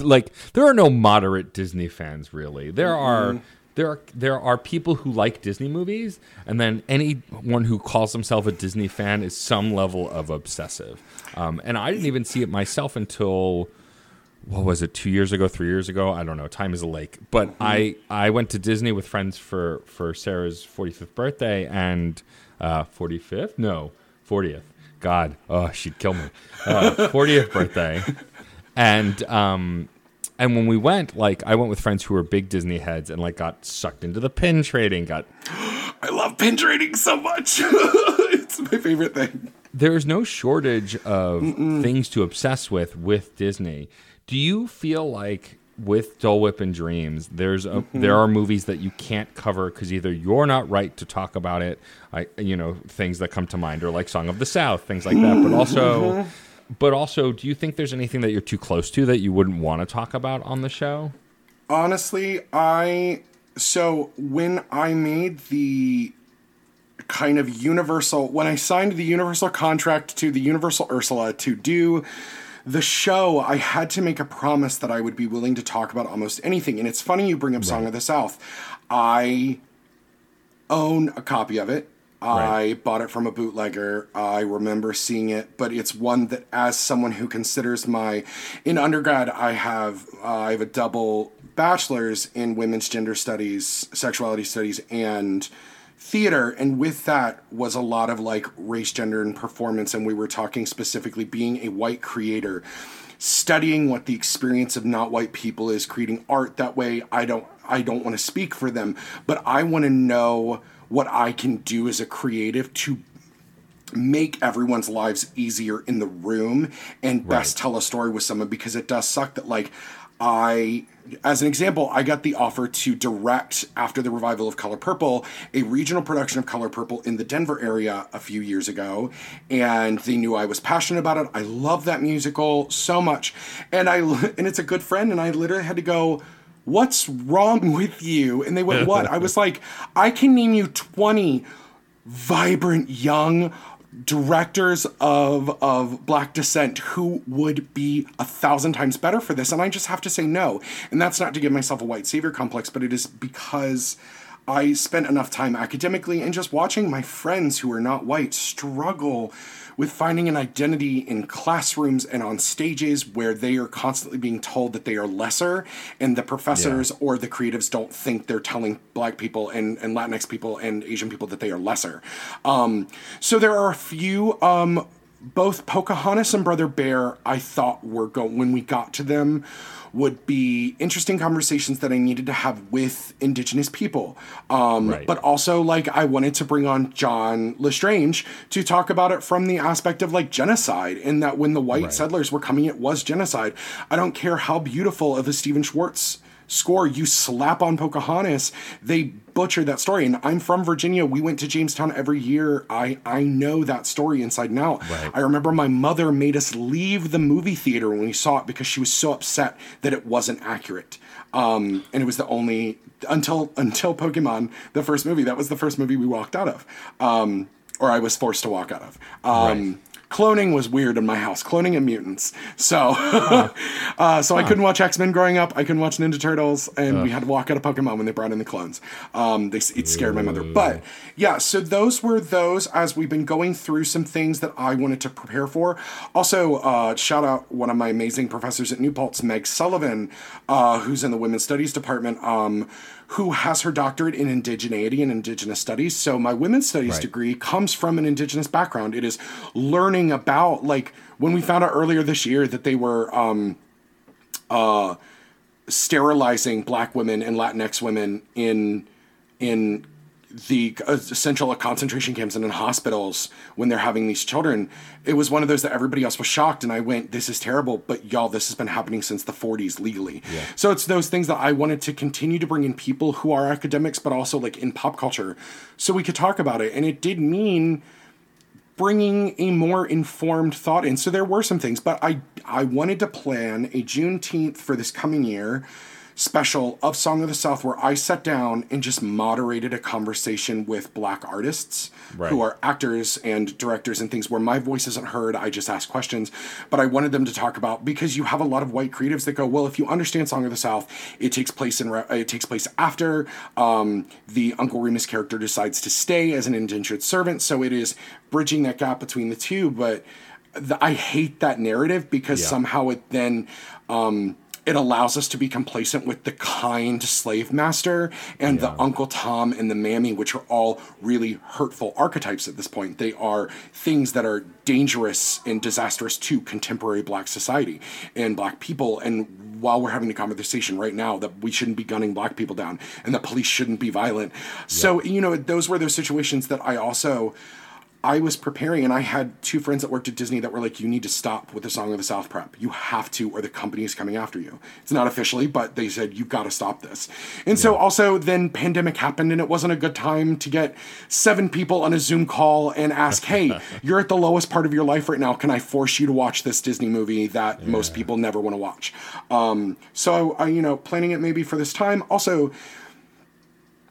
like there are no moderate Disney fans really. There are there are there are people who like Disney movies and then anyone who calls himself a Disney fan is some level of obsessive. Um, and I didn't even see it myself until what was it two years ago three years ago? I don't know. Time is a lake. But i i went to disney with friends for for sarah's 45th birthday and uh 45th no 40th god. Oh she'd kill me. Uh, 40th birthday. And um and when we went like i went with friends who were big disney heads and like got sucked into the pin trading got I love pin trading so much. it's my favorite thing. there's no shortage of things to obsess with with Disney. Do you feel like with Dole Whip and Dreams, there's a, mm-hmm. there are movies that you can't cover because either you're not right to talk about it, I you know things that come to mind are like Song of the South, things like that. But also, mm-hmm. But also, do you think there's anything that you're too close to that you wouldn't want to talk about on the show? Honestly, I so when I made the kind of universal when I signed the universal contract to the Universal Ursula to do the show, I had to make a promise that I would be willing to talk about almost anything. And it's funny you bring up Song of the South. I own a copy of it. I bought it from a bootlegger. I remember seeing it, but it's one that, as someone who considers my, in undergrad, I have uh, I have a double bachelor's in women's gender studies, sexuality studies, and theater, and with that was a lot of like race, gender, and performance. And we were talking specifically being a white creator, studying what the experience of not white people is, creating art. That way, I don't I don't want to speak for them, but I want to know what I can do as a creative to make everyone's lives easier in the room and best tell a story with someone because it does suck that like I as an example, I got the offer to direct after the revival of Color Purple, a regional production of Color Purple in the Denver area a few years ago, and they knew I was passionate about it. I love that musical so much. And I and it's a good friend and I literally had to go What's wrong with you? And they went, What? I was like, I can name you 20 vibrant young directors of of black descent who would be a thousand times better for this and i just have to say no and that's not to give myself a white savior complex but it is because i spent enough time academically and just watching my friends who are not white struggle with finding an identity in classrooms and on stages where they are constantly being told that they are lesser and the professors or the creatives don't think they're telling black people and, and latinx people and asian people that they are lesser. Um, so there are a few um, both pocahontas and brother bear i thought were going when we got to them would be interesting conversations that i needed to have with indigenous people. Um, Right. but also like i wanted to bring on john lestrange to talk about it from the aspect of like genocide and that when the white settlers were coming it was genocide. I don't care how beautiful of a stephen schwartz score, you slap on Pocahontas, they butchered that story. And I'm from Virginia. We went to Jamestown every year. I I know that story inside and out. Right. I remember my mother made us leave the movie theater when we saw it because she was so upset that it wasn't accurate. Um, and it was the only until until Pokemon, the first movie. That was the first movie we walked out of, um, or I was forced to walk out of. Um, Right. Cloning was weird in my house. Cloning and mutants. So, uh, so I couldn't watch X Men growing up. I couldn't watch Ninja Turtles, and we had to walk out of Pokemon when they brought in the clones. Um, they, it scared my mother. But yeah, so those were those. As we've been going through some things that I wanted to prepare for. Also, uh, shout out one of my amazing professors at New Paltz, Meg Sullivan, uh, who's in the Women's Studies department. Um, who has her doctorate in indigeneity and indigenous studies. So my women's studies Right. degree comes from an indigenous background. It is learning about like when we found out earlier this year that they were um, uh, sterilizing black women and Latinx women in in the uh, central concentration camps and in hospitals when they're having these children. It was one of those that everybody else was shocked, and I went, "This is terrible." But y'all, this has been happening since the 40s legally. So it's those things that I wanted to continue to bring in people who are academics, but also like in pop culture, so we could talk about it. And it did mean bringing a more informed thought in. So there were some things, but I I wanted to plan a Juneteenth for this coming year special of Song of the South where I sat down and just moderated a conversation with black artists Right. who are actors and directors and things where my voice isn't heard. I just ask questions, but I wanted them to talk about because you have a lot of white creatives that go, well, if you understand Song of the South, it takes place in re- it takes place after um, the Uncle Remus character decides to stay as an indentured servant, so it is bridging that gap between the two. But the, I hate that narrative because Yeah. somehow it then. Um, it allows us to be complacent with the kind slave master and the Uncle Tom and the Mammy, which are all really hurtful archetypes at this point. They are things that are dangerous and disastrous to contemporary black society and black people. And while we're having a conversation right now that we shouldn't be gunning black people down and the police shouldn't be violent. So, you know, those were those situations that I also. I was preparing, and I had two friends that worked at Disney that were like, "You need to stop with the Song of the South prep. You have to, or the company is coming after you." It's not officially, but they said you've got to stop this. And so, also, then pandemic happened, and it wasn't a good time to get seven people on a Zoom call and ask, "Hey, you're at the lowest part of your life right now. Can I force you to watch this Disney movie that most people never want to watch?" Um, so, I, you know, planning it maybe for this time. Also,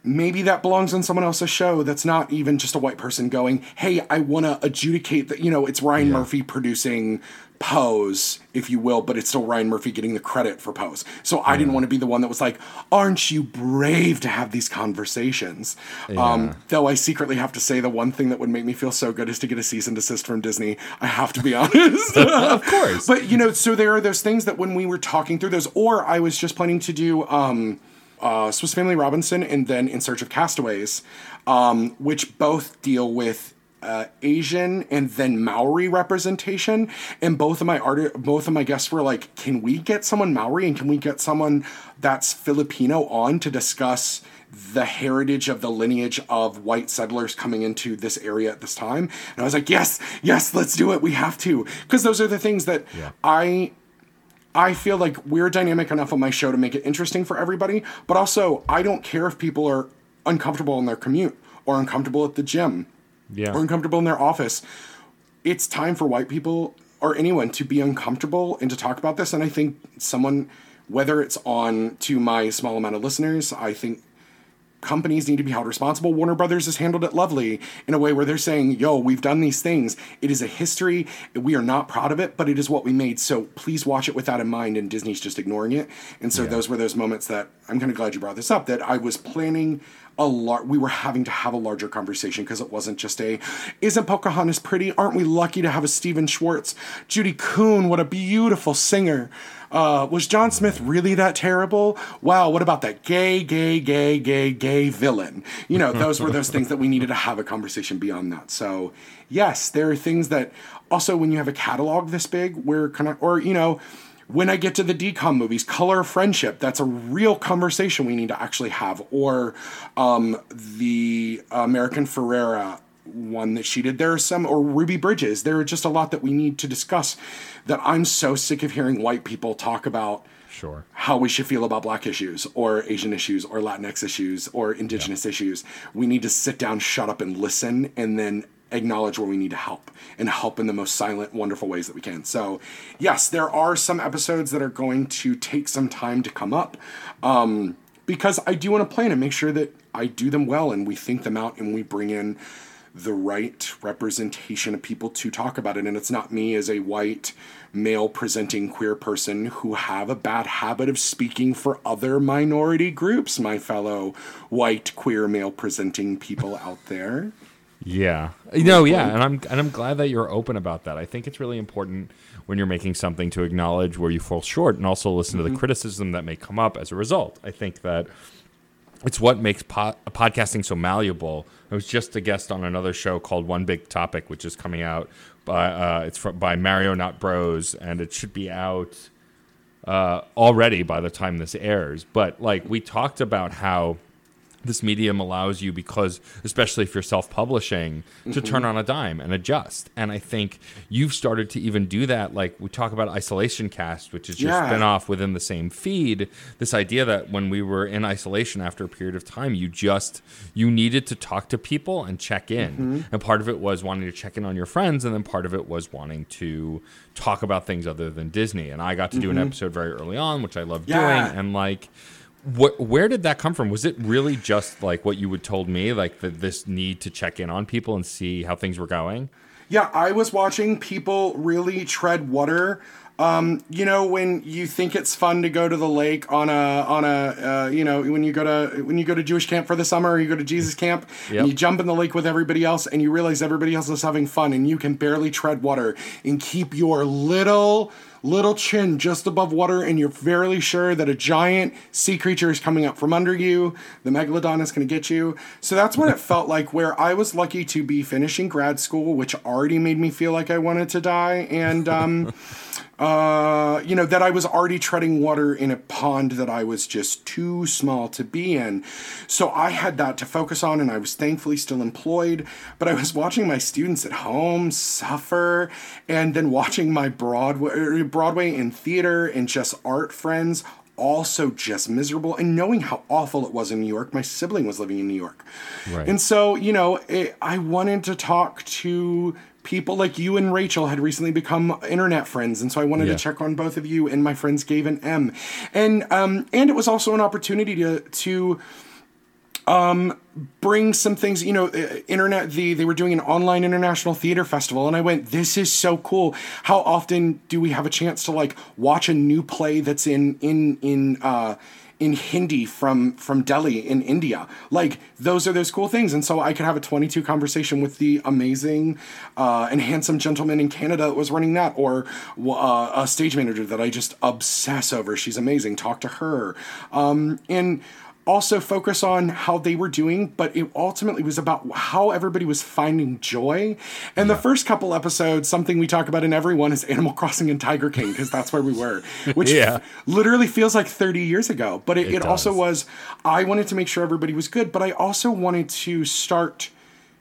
maybe that belongs on someone else's show that's not even just a white person going, hey, I want to adjudicate that, you know, it's Ryan Murphy producing Pose, if you will, but it's still Ryan Murphy getting the credit for Pose. So I didn't want to be the one that was like, aren't you brave to have these conversations? Um, though I secretly have to say the one thing that would make me feel so good is to get a cease and desist from Disney. I have to be honest. of course. But you know, so there are those things that when we were talking through those, or I was just planning to do um, uh, Swiss Family Robinson and then In Search of Castaways, um, which both deal with uh, Asian and then Maori representation. And both of my art, both of my guests were like, "Can we get someone Maori and can we get someone that's Filipino on to discuss?" the heritage of the lineage of white settlers coming into this area at this time. And I was like, yes, yes, let's do it. We have to. Because those are the things that Yeah. I I feel like we're dynamic enough on my show to make it interesting for everybody, but also I don't care if people are uncomfortable in their commute or uncomfortable at the gym yeah. or uncomfortable in their office. It's time for white people or anyone to be uncomfortable and to talk about this. And I think someone, whether it's on to my small amount of listeners, I think companies need to be held responsible. Warner Brothers has handled it lovely in a way where they're saying, yo, we've done these things. It is a history. We are not proud of it, but it is what we made. So please watch it with that in mind. And Disney's just ignoring it. And so Yeah. those were those moments that I'm kind of glad you brought this up that I was planning a lot. We were having to have a larger conversation because it wasn't just a, isn't Pocahontas pretty? Aren't we lucky to have a Stephen Schwartz? Judy Kuhn, what a beautiful singer. Uh, was John Smith really that terrible? Wow, what about that gay, gay, gay, gay, gay villain? You know, those were those things that we needed to have a conversation beyond that. So, yes, there are things that also when you have a catalog this big, we're kind of, or, you know, when I get to the DCOM movies, Color of Friendship, that's a real conversation we need to actually have. Or um, the America Ferrera one that she did. There are some, or Ruby Bridges. There are just a lot that we need to discuss that I'm so sick of hearing white people talk about Sure. how we should feel about black issues or Asian issues or Latinx issues or indigenous issues. We need to sit down, shut up, and listen, and then acknowledge where we need to help and help in the most silent, wonderful ways that we can. So, yes, there are some episodes that are going to take some time to come up um, because I do want to plan and make sure that I do them well and we think them out and we bring in the right representation of people to talk about it. And it's not me as a white male presenting queer person who have a bad habit of speaking for other minority groups, my fellow white queer male presenting people out there. Yeah. No, yeah, and I'm and I'm glad that you're open about that. I think it's really important when you're making something to acknowledge where you fall short and also listen to the mm-hmm. criticism that may come up as a result. I think that it's what makes po- podcasting so malleable. I was just a guest on another show called One Big Topic, which is coming out by uh, it's from, by Mario Not Bros, and it should be out uh, already by the time this airs. But like we talked about how this medium allows you because especially if you're self-publishing to turn mm-hmm. on a dime and adjust. And i think you've started to even do that like we talk about isolation cast which is just Yeah. spin off within the same feed. This idea that when we were in isolation after a period of time you just you needed to talk to people and check in. Mm-hmm. And part of it was wanting to check in on your friends and then part of it was wanting to talk about things other than disney. And i got to do an mm-hmm. episode very early on which i love Yeah. doing. And like what, where did that come from? Was it really just like what you had told me, like the, this need to check in on people and see how things were going? Yeah, I was watching people really tread water. Um, you know, when you think it's fun to go to the lake on a on a uh, you know when you go to when you go to Jewish camp for the summer, or you go to Jesus camp, Yep. and you jump in the lake with everybody else, and you realize everybody else is having fun, and you can barely tread water and keep your little little chin just above water, and you're fairly sure that a giant sea creature is coming up from under you. The megalodon is going to get you. So that's what it felt like. Where I was lucky to be finishing grad school, which already made me feel like I wanted to die, and um, uh, you know, that I was already treading water in a pond that I was just too small to be in. So I had that to focus on, and I was thankfully still employed. But I was watching my students at home suffer, and then watching my Broadway, Broadway and theater and just art friends also just miserable and knowing how awful it was in New York. My sibling was living in New York. Right. And so, you know, it, I wanted to talk to people like you and Rachel had recently become internet friends. And so I wanted Yeah. to check on both of you and my friends gave an M. And um and it was also an opportunity to to um, bring some things you know uh, internet the they were doing an online international theater festival and i went this is so cool how often do we have a chance to like watch a new play that's in in in uh in hindi from from delhi in india. Like those are those cool things. And so i could have a 22 conversation with the amazing uh, and handsome gentleman in canada that was running that or uh, a stage manager that i just obsess over. She's amazing. Talk to her. Um and also focus on how they were doing, but it ultimately was about how everybody was finding joy. And the first couple episodes, something we talk about in every one is Animal Crossing and Tiger King, because that's where we were, which Yeah. literally feels like 30 years ago. But it, It it, also was, I wanted to make sure everybody was good, but I also wanted to start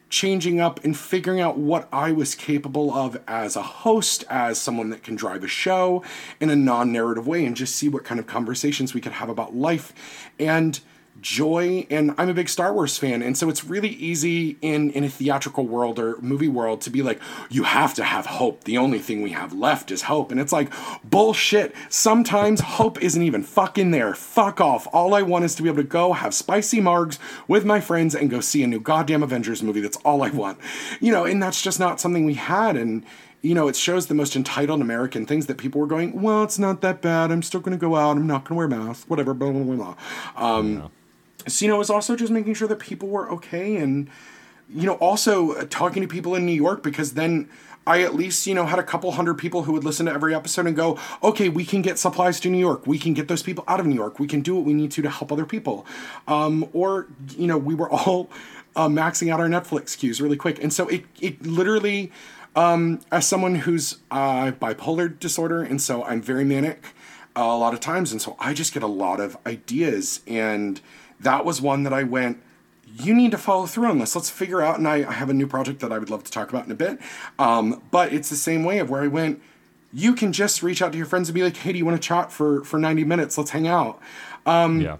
changing up and figuring out what I was capable of as a host, as someone that can drive a show in a non narrative way, and just see what kind of conversations we could have about life and joy. And I'm a big Star Wars fan, and so it's really easy in, in a theatrical world or movie world to be like, you have to have hope. The only thing we have left is hope. And it's like, bullshit. Sometimes hope isn't even fucking there. Fuck off. All I want is to be able to go have spicy margs with my friends and go see a new goddamn Avengers movie. That's all I want. You know, and that's just not something we had. And, you know, it shows the most entitled American things that people were going, well, it's not that bad. I'm still going to go out. I'm not going to wear masks, whatever, blah, blah, blah, blah. Um, So, you know, it was also just making sure that people were okay and, you know, also uh, talking to people in New York because then I at least, you know, had a couple hundred people who would listen to every episode and go, okay, we can get supplies to New York. We can get those people out of New York. We can do what we need to to help other people. Um, or, you know, we were all uh, maxing out our Netflix queues really quick. And so it, it literally, um, as someone who's uh, bipolar disorder, and so I'm very manic uh, a lot of times. And so I just get a lot of ideas. And that was one that I went, you need to follow through on this. Let's figure out. And I, I have a new project that I would love to talk about in a bit. Um, but it's the same way of where I went. You can just reach out to your friends and be like, "Hey, do you want to chat for for ninety minutes? Let's hang out." Um, yeah.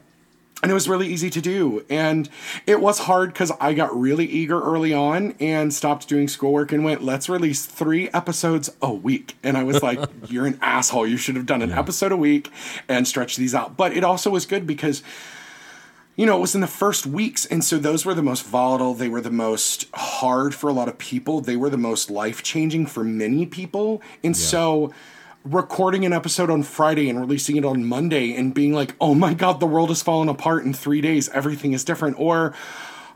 and it was really easy to do and it was hard because i got really eager early on and stopped doing schoolwork and went let's release three episodes a week and i was like you're an asshole you should have done an episode a week and stretch these out but it also was good because you know, it was in the first weeks. And so those were the most volatile. They were the most hard for a lot of people. They were the most life changing for many people. And so recording an episode on Friday and releasing it on Monday and being like, oh my God, the world has fallen apart in three days. Everything is different. Or,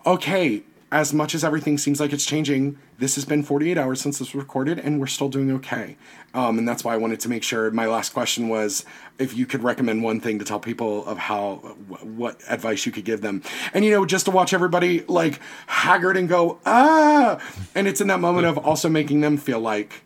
okay, as much as everything seems like it's changing, this has been 48 hours since this was recorded and we're still doing okay. Um, and that's why I wanted to make sure. My last question was if you could recommend one thing to tell people of how, what advice you could give them. And, you know, just to watch everybody like haggard and go, ah. And it's in that moment of also making them feel like,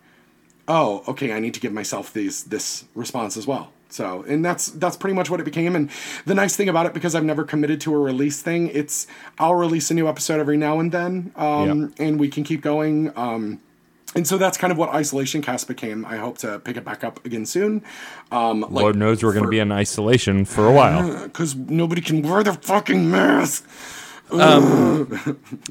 oh, okay, I need to give myself these this response as well. So, and that's that's pretty much what it became. And the nice thing about it, because I've never committed to a release thing, it's I'll release a new episode every now and then, um, Yep. and we can keep going. Um, and so that's kind of what Isolation Cast became. I hope to pick it back up again soon. Um, like, Lord knows we're going to be in isolation for a while. because nobody can wear their fucking mask.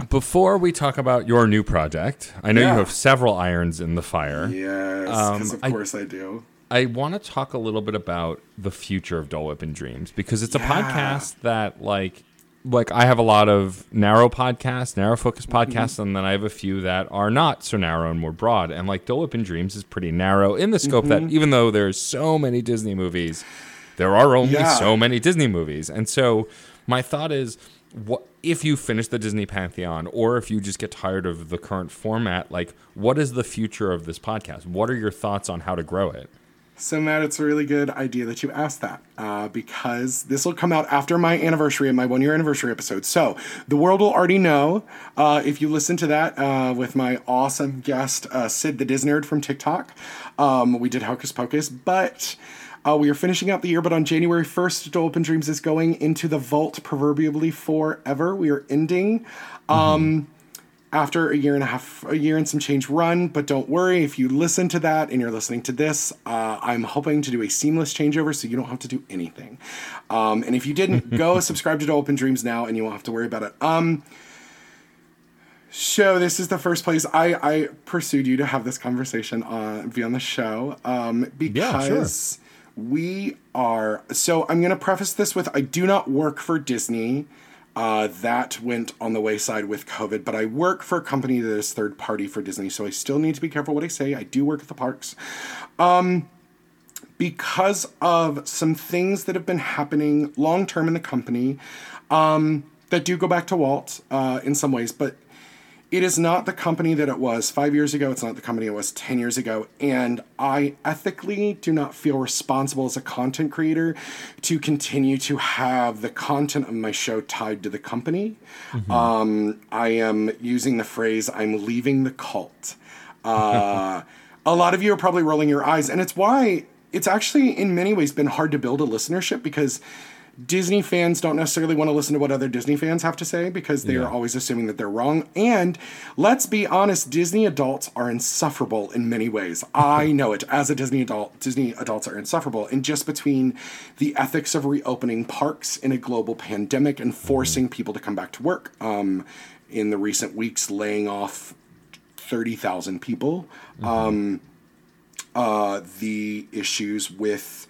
Before we talk about your new project, I know Yeah. you have several irons in the fire. Yes, Um, because of I- course I do. I want to talk a little bit about the future of Dole Whip and Dreams because it's a Yeah. podcast that like like I have a lot of narrow podcasts, narrow focus Mm-hmm. podcasts, and then I have a few that are not so narrow and more broad. And like Dole Whip and Dreams is pretty narrow in the scope Mm-hmm. that even though there's so many Disney movies, there are only Yeah. so many Disney movies. And so my thought is what if you finish the Disney Pantheon or if you just get tired of the current format, like what is the future of this podcast? What are your thoughts on how to grow it? So, Matt, it's a really good idea that you asked that uh, because this will come out after my anniversary and my one year anniversary episode. So, the world will already know uh, if you listen to that uh, with my awesome guest, uh, Sid the Disnerd from TikTok. Um, we did Hocus Pocus, but. Uh, we are finishing out the year, but on January 1st, Dole Whip and Dreams is going into the vault proverbially forever. We are ending. Um, after a year and a half, a year and some change run. But don't worry, if you listen to that and you're listening to this, uh, I'm hoping to do a seamless changeover so you don't have to do anything. Um, and if you didn't, go subscribe to Open Dreams now and you won't have to worry about it. Um, so this is the first place I, I pursued you to have this conversation on be on the show um, Yeah, sure. because we are so i'm going to preface this with i do not work for disney uh, that went on the wayside with covid but i work for a company that is third party for disney so i still need to be careful what i say. I do work at the parks. Um, because of some things that have been happening long term in the company um, that do go back to walt uh, in some ways but it is not the company that it was five years ago. It's not the company it was 10 years ago. And I ethically do not feel responsible as a content creator to continue to have the content of my show tied to the company. Um, I am using the phrase, I'm leaving the cult. Uh, a lot of you are probably rolling your eyes. And it's why it's actually, in many ways, been hard to build a listenership because. Disney fans don't necessarily want to listen to what other Disney fans have to say because they are always assuming that they're wrong. And let's be honest, Disney adults are insufferable in many ways. I know it. As a Disney adult, Disney adults are insufferable. And just between the ethics of reopening parks in a global pandemic and forcing people to come back to work, um, in the recent weeks, laying off 30,000 people, um, uh, the issues with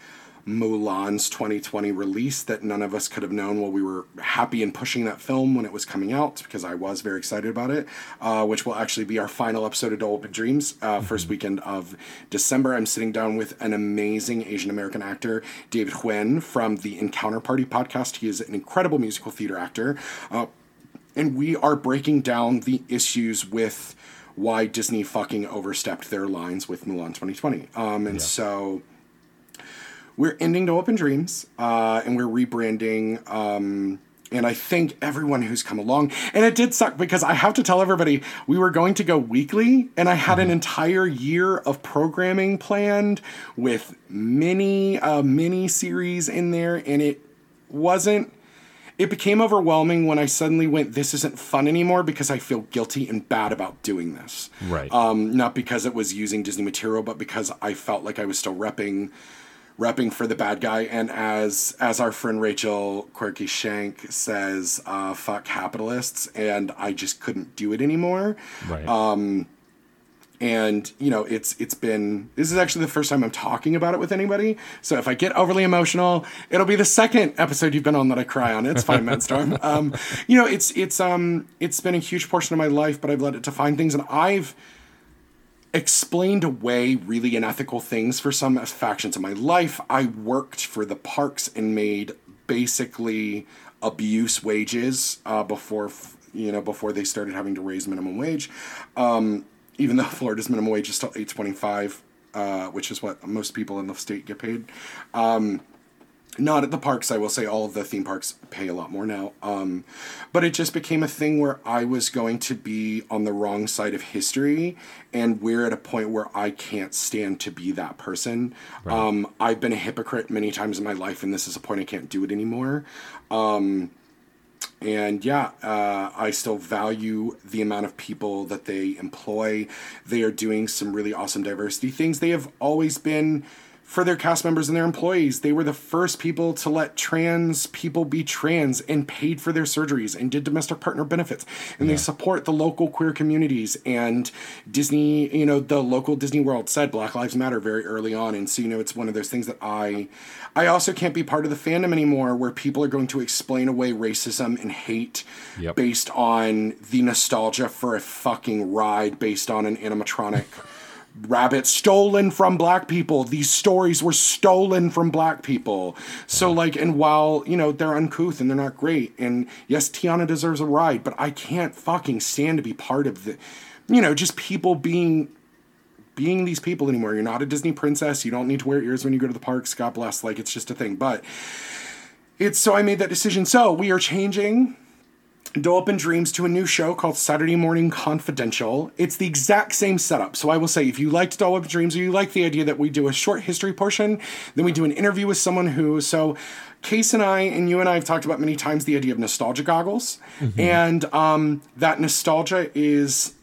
Mulan's 2020 release that none of us could have known while we were happy and pushing that film when it was coming out because I was very excited about it, uh, which will actually be our final episode of Dole Whip and Dreams, uh, first weekend of December. I'm sitting down with an amazing Asian American actor, David Huen from the Encounter Party podcast. He is an incredible musical theater actor. Uh, and we are breaking down the issues with why Disney fucking overstepped their lines with Mulan 2020. Um, and so we're ending to Open Dreams, uh, and we're rebranding. Um, and I thank everyone who's come along. And it did suck because I have to tell everybody we were going to go weekly, and I had an entire year of programming planned with mini uh, mini series in there, and it wasn't it became overwhelming when I suddenly went, this isn't fun anymore because I feel guilty and bad about doing this. Right. Um, not because it was using Disney material, but because I felt like I was still repping repping for the bad guy. And as as our friend Rachel Quirky Shank says uh, fuck capitalists and I just couldn't do it anymore. Right. and you know it's it's been this is actually the first time I'm talking about it with anybody. So if I get overly emotional it'll be the second episode you've been on that I cry on. It's fine Matt Storm. Um, you know it's it's um it's been a huge portion of my life but I've let it define things. And I've explained away really unethical things for some factions of my life I worked for the parks and made basically abuse wages uh, before you know before they started having to raise minimum wage um, even though Florida's minimum wage is still eight twenty five, uh, which is what most people in the state get paid. Um, not at the parks, I will say all of the theme parks pay a lot more now. Um, but it just became a thing where I was going to be on the wrong side of history, and we're at a point where I can't stand to be that person. Um, I've been a hypocrite many times in my life, and this is a point I can't do it anymore um, and yeah, uh, I still value the amount of people that they employ. They are doing some really awesome diversity things. They have always been for their cast members and their employees. They were the first people to let trans people be trans and paid for their surgeries and did domestic partner benefits. And they support the local queer communities. And Disney, you know, the local Disney World said Black Lives Matter very early on. And so, you know, it's one of those things that I I also can't be part of the fandom anymore where people are going to explain away racism and hate Yep. based on the nostalgia for a fucking ride based on an animatronic rabbit stolen from black people. These stories were stolen from black people. So like and while, you know, they're uncouth and they're not great and yes, Tiana deserves a ride, but I can't fucking stand to be part of the you know, just people being being these people anymore. You're not a Disney princess. You don't need to wear ears when you go to the parks. God bless. Like it's just a thing. But it's so I made that decision. So we are changing Dole Whip and Dreams to a new show called Saturday Morning Confidential. It's the exact same setup. So I will say, if you liked Dole Whip and Dreams or you like the idea that we do a short history portion, then we do an interview with someone who, so Case and I, and you and I have talked about many times the idea of nostalgia goggles. And um, that nostalgia is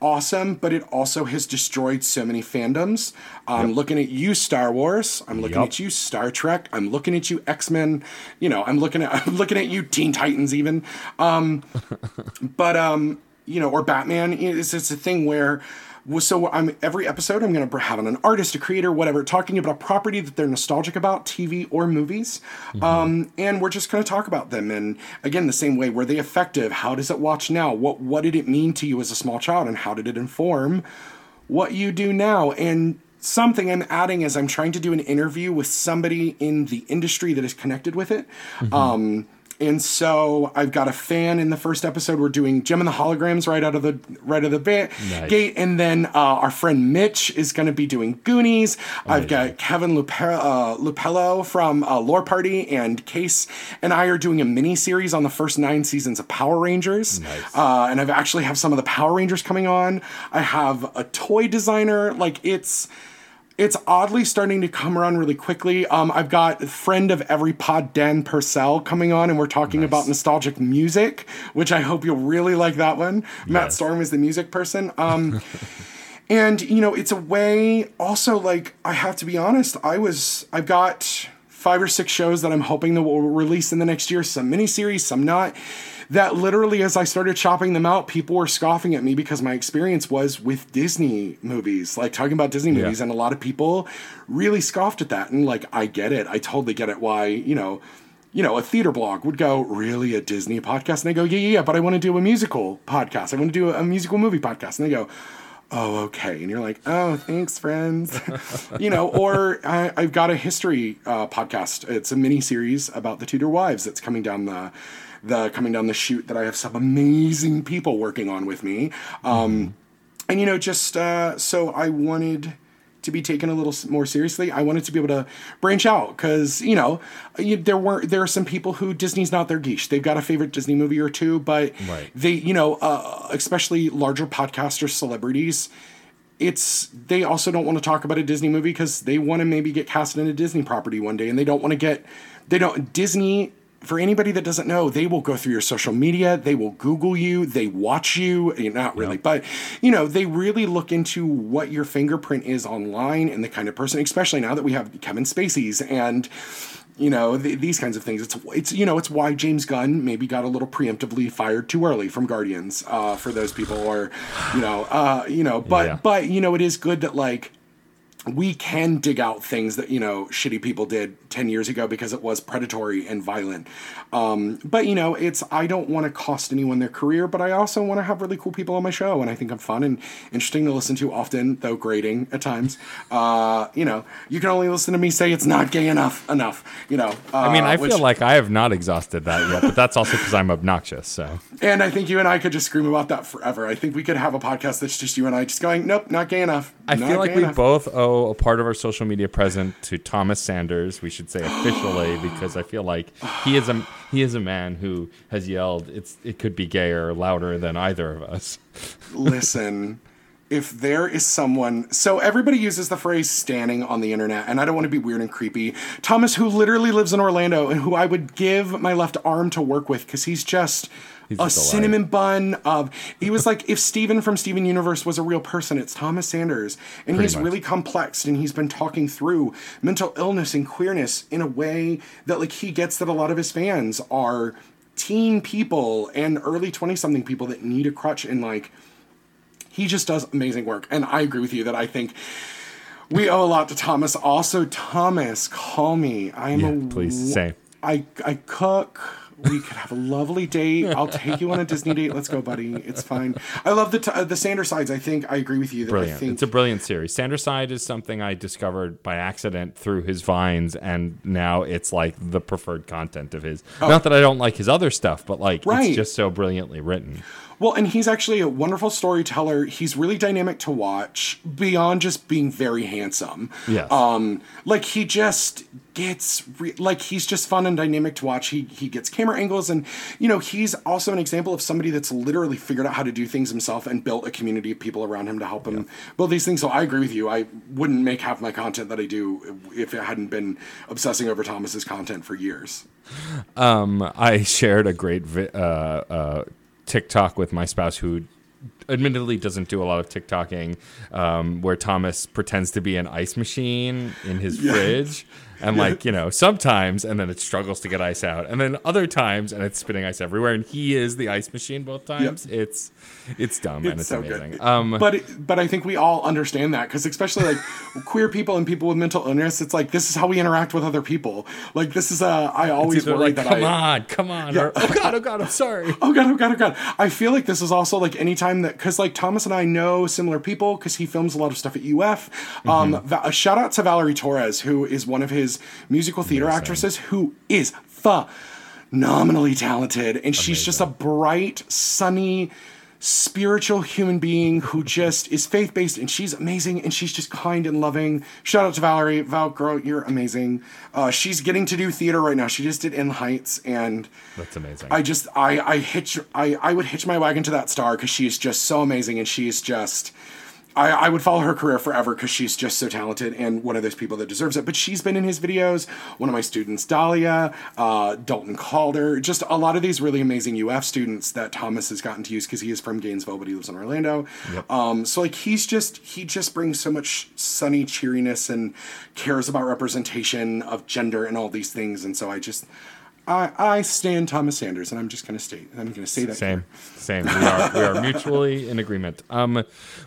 awesome, but it also has destroyed so many fandoms. I'm looking at you, Star Wars. I'm looking Yup. at you, Star Trek. I'm looking at you, X Men. You know, I'm looking at I'm looking at you, Teen Titans, even. Um, but um, you know, or Batman. It's it's a thing where. So I'm every episode I'm going to have an artist, a creator, whatever, talking about a property that they're nostalgic about, TV or movies, um, and we're just going to talk about them. And again, the same way, were they effective? How does it watch now? What what did it mean to you as a small child, and how did it inform what you do now? And something I'm adding is I'm trying to do an interview with somebody in the industry that is connected with it. Um, and so I've got a fan in the first episode. We're doing Jem and the Holograms right out of the right of the ba- Nice. gate, and then uh, our friend Mitch is going to be doing Goonies. I've got Kevin Lupe- uh, Lupello from uh, Lore Party, and Case and I are doing a mini series on the first nine seasons of Power Rangers. Nice. Uh, and I've actually have some of the Power Rangers coming on. I have a toy designer. Like it's it's oddly starting to come around really quickly. Um, I've got friend of every pod Dan Purcell coming on, and we're talking about nostalgic music, which I hope you'll really like that one. Matt Storm is the music person. Um, and you know, it's a way. Also, like I have to be honest, I was I've got five or six shows that I'm hoping that will release in the next year. Some miniseries, some not. That literally, as I started chopping them out, people were scoffing at me because my experience was with Disney movies, like talking about Disney movies, Yeah. and a lot of people really scoffed at that. And like, I get it. I totally get it. Why, you know, you know, a theater blog would go, really a Disney podcast? And they go, yeah, yeah, yeah, but I want to do a musical podcast. I want to do a musical movie podcast. And they go, oh, okay. And you're like, oh, thanks, friends. you know, or I, I've got a history uh, podcast. It's a mini series about the Tudor wives that's coming down the the coming down the chute that I have some amazing people working on with me. Um, and you know, just uh, so I wanted to be taken a little more seriously. I wanted to be able to branch out because you know you, there were there are some people who Disney's not their geesh. They've got a favorite Disney movie or two, but Right. they you know uh, especially larger podcasters, celebrities. It's they also don't want to talk about a Disney movie because they want to maybe get casted in a Disney property one day, and they don't want to get they don't Disney for anybody that doesn't know, they will go through your social media, they will Google you, they watch you, eh, not really, yep. but you know, they really look into what your fingerprint is online and the kind of person, especially now that we have Kevin Spacey's and you know these kinds of things. It's it's you know it's why James Gunn maybe got a little preemptively fired too early from Guardians uh, for those people, or you know uh, you know, but yeah. but you know it is good that like we can dig out things that you know shitty people did 10 years ago because it was predatory and violent. Um, but you know it's i don't want to cost anyone their career but i also want to have really cool people on my show and i think i'm fun and interesting to listen to often though grating at times. Uh, you know you can only listen to me say it's not gay enough enough you know uh, i mean i which, feel like i have not exhausted that yet but that's also because i'm obnoxious so. And i think you and i could just scream about that forever. I think we could have a podcast that's just you and i just going nope not gay enough. I feel like we enough. both owe a part of our social media present to Thomas Sanders. We should say officially because I feel like he is a he is a man who has yelled it's it could be gayer louder than either of us. Listen, if there is someone so everybody uses the phrase standing on the internet and i don't want to be weird and creepy thomas who literally lives in orlando and who i would give my left arm to work with because he's just He's a cinnamon bun of he was like if Steven from Steven Universe was a real person, it's Thomas Sanders. And Pretty he's much. really complex and he's been talking through mental illness and queerness in a way that like he gets that a lot of his fans are teen people and early 20 something people that need a crutch and like he just does amazing work. And I agree with you that I think we owe a lot to Thomas. Also, Thomas, call me. I am yeah, a please say. I I cook we could have a lovely date. I'll take you on a Disney date. Let's go, buddy. It's fine. I love the t- uh, the Sanders Sides. I think I agree with you. That brilliant. Think- it's a brilliant series. Sanderside is something I discovered by accident through his vines, and now it's like the preferred content of his. Oh. Not that I don't like his other stuff, but like right. it's just so brilliantly written. Well, and he's actually a wonderful storyteller. He's really dynamic to watch beyond just being very handsome. Yes. Um, like he just gets re- like he's just fun and dynamic to watch. He he gets camera angles and you know, he's also an example of somebody that's literally figured out how to do things himself and built a community of people around him to help him yeah. build these things. So I agree with you. I wouldn't make half my content that I do if it hadn't been obsessing over Thomas's content for years. Um, I shared a great vi- uh, uh, TikTok with my spouse who admittedly doesn't do a lot of TikToking, um, where Thomas pretends to be an ice machine in his yeah. fridge and like you know sometimes and then it struggles to get ice out and then other times and it's spitting ice everywhere and he is the ice machine both times yep. it's it's dumb it's and it's so amazing good. um but it, but i think we all understand that because especially like queer people and people with mental illness it's like this is how we interact with other people like this is uh i always worry like, that come I, on come on yeah. or, oh god oh god i'm sorry oh god oh god oh god i feel like this is also like anytime that because like thomas and i know similar people because he films a lot of stuff at uf um mm-hmm. va- shout out to valerie torres who is one of his musical theater Amazing. actresses who is phenomenally talented. And Amazing. she's just a bright, sunny, spiritual human being who just is faith based and she's amazing and she's just kind and loving. Shout out to Valerie. Val, girl, you're amazing. Uh, she's getting to do theater right now. She just did In Heights and that's amazing. I just I I hitch I I would hitch my wagon to that star because she's just so amazing and she's just I, I would follow her career forever because she's just so talented and one of those people that deserves it. But she's been in his videos. One of my students, Dahlia, uh, Dalton Calder, just a lot of these really amazing UF students that Thomas has gotten to use because he is from Gainesville, but he lives in Orlando. Yep. Um, so like he's just he just brings so much sunny cheeriness and cares about representation of gender and all these things. And so I just I, I stand Thomas Sanders, and I'm just going to state. I'm going to say that. Same, here. same. We are we are mutually in agreement. Um,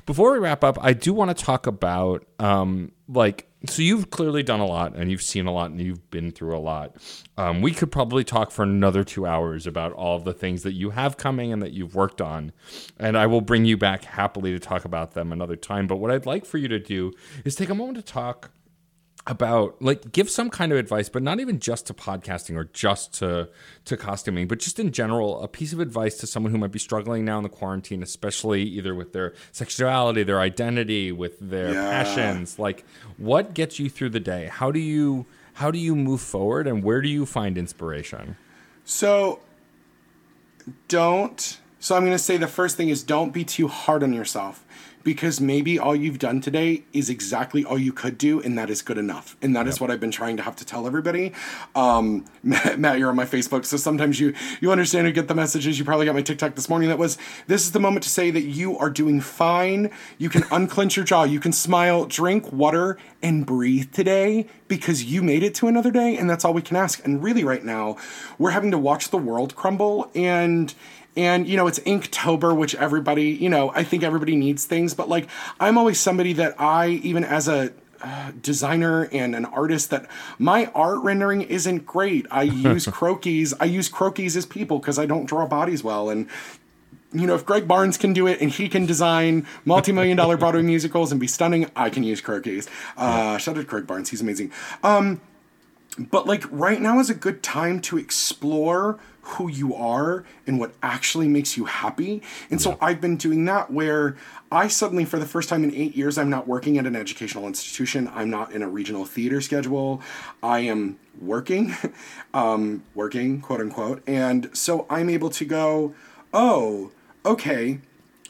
before we wrap up, I do want to talk about um, like so you've clearly done a lot, and you've seen a lot, and you've been through a lot. Um, we could probably talk for another two hours about all the things that you have coming and that you've worked on, and I will bring you back happily to talk about them another time. But what I'd like for you to do is take a moment to talk about like give some kind of advice but not even just to podcasting or just to to costuming but just in general a piece of advice to someone who might be struggling now in the quarantine especially either with their sexuality their identity with their yeah. passions. Like what gets you through the day? How do you how do you move forward and where do you find inspiration? So don't so i'm going to say the first thing is don't be too hard on yourself because maybe all you've done today is exactly all you could do, and that is good enough. And that is what I've been trying to have to tell everybody. Um, Matt, you're on my Facebook, so sometimes you you understand and get the messages. You probably got my TikTok this morning. That was this is the moment to say that you are doing fine. You can unclench your jaw. You can smile, drink water, and breathe today because you made it to another day, and that's all we can ask. And really, right now, we're having to watch the world crumble and and you know it's inktober which everybody you know i think everybody needs things but like i'm always somebody that i even as a uh, designer and an artist that my art rendering isn't great i use croquis i use croquis as people because i don't draw bodies well and you know, if Gregg Barnes can do it and he can design multi-million dollar Broadway musicals and be stunning, I can use croquis. Uh, shout out to Gregg Barnes, he's amazing. Um, but like right now is a good time to explore who you are and what actually makes you happy. And so I've been doing that where I suddenly, for the first time in eight years, I'm not working at an educational institution. I'm not in a regional theater schedule. I am working, um, working, quote unquote. And so I'm able to go, oh, okay.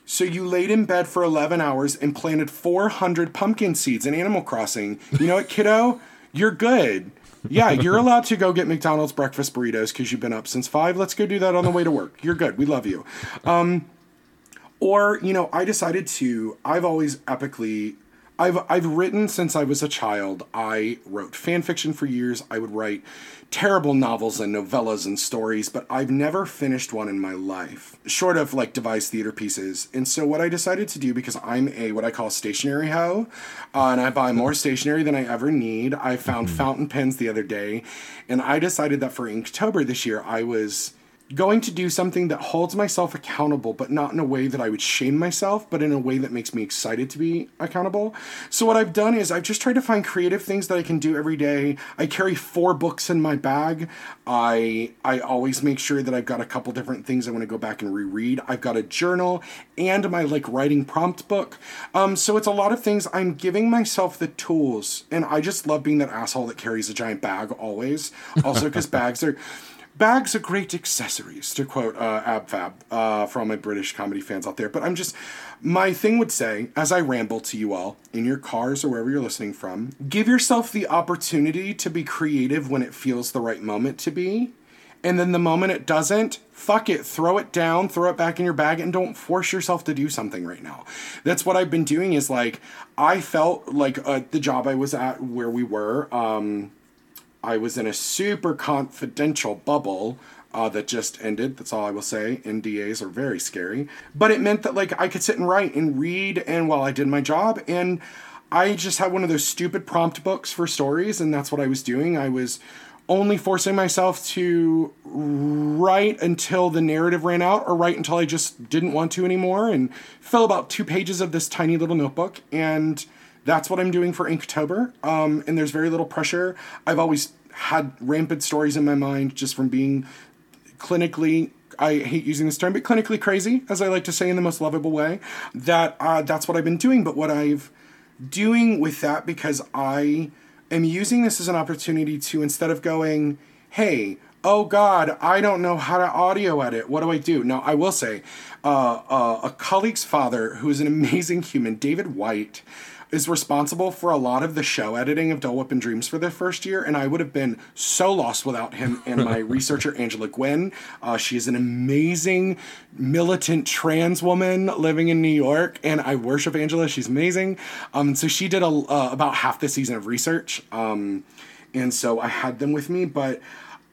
So you laid in bed for 11 hours and planted 400 pumpkin seeds in Animal Crossing. You know what, kiddo? You're good yeah, you're allowed to go get McDonald's breakfast burritos because you've been up since five. Let's go do that on the way to work. You're good. We love you. Um, or you know, I decided to. I've always epically I've I've written since I was a child. I wrote fan fiction for years. I would write terrible novels and novellas and stories, but I've never finished one in my life, short of like devised theater pieces. And so what I decided to do because I'm a what I call stationery hoe, uh, and I buy more stationery than I ever need. I found mm-hmm. fountain pens the other day, and I decided that for Inktober this year I was going to do something that holds myself accountable, but not in a way that I would shame myself, but in a way that makes me excited to be accountable. So, what I've done is I've just tried to find creative things that I can do every day. I carry four books in my bag. I I always make sure that I've got a couple different things I want to go back and reread. I've got a journal and my like writing prompt book. Um, so it's a lot of things. I'm giving myself the tools, and I just love being that asshole that carries a giant bag always. Also, because bags are bags are great accessories, to quote uh, AbFab uh, for all my British comedy fans out there. But I'm just, my thing would say, as I ramble to you all in your cars or wherever you're listening from, give yourself the opportunity to be creative when it feels the right moment to be. And then the moment it doesn't, fuck it, throw it down, throw it back in your bag, and don't force yourself to do something right now. That's what I've been doing. Is like I felt like uh, the job I was at where we were. Um, I was in a super confidential bubble uh, that just ended. That's all I will say. NDAs are very scary. But it meant that like I could sit and write and read and while I did my job and I just had one of those stupid prompt books for stories and that's what I was doing. I was only forcing myself to write until the narrative ran out or write until I just didn't want to anymore and fill about two pages of this tiny little notebook and that's what I'm doing for Inktober. Um, and there's very little pressure. I've always had rampant stories in my mind just from being clinically I hate using this term, but clinically crazy, as I like to say in the most lovable way. That uh, that's what I've been doing. But what I've doing with that because I am using this as an opportunity to instead of going, hey, oh God, I don't know how to audio edit. What do I do? Now I will say, uh, uh, a colleague's father who is an amazing human, David White is responsible for a lot of the show editing of Dole Whip and Dreams for the first year, and I would have been so lost without him and my researcher, Angela Gwynn. Uh, she is an amazing militant trans woman living in New York, and I worship Angela. She's amazing. Um, so she did a, uh, about half the season of research, um, and so I had them with me, but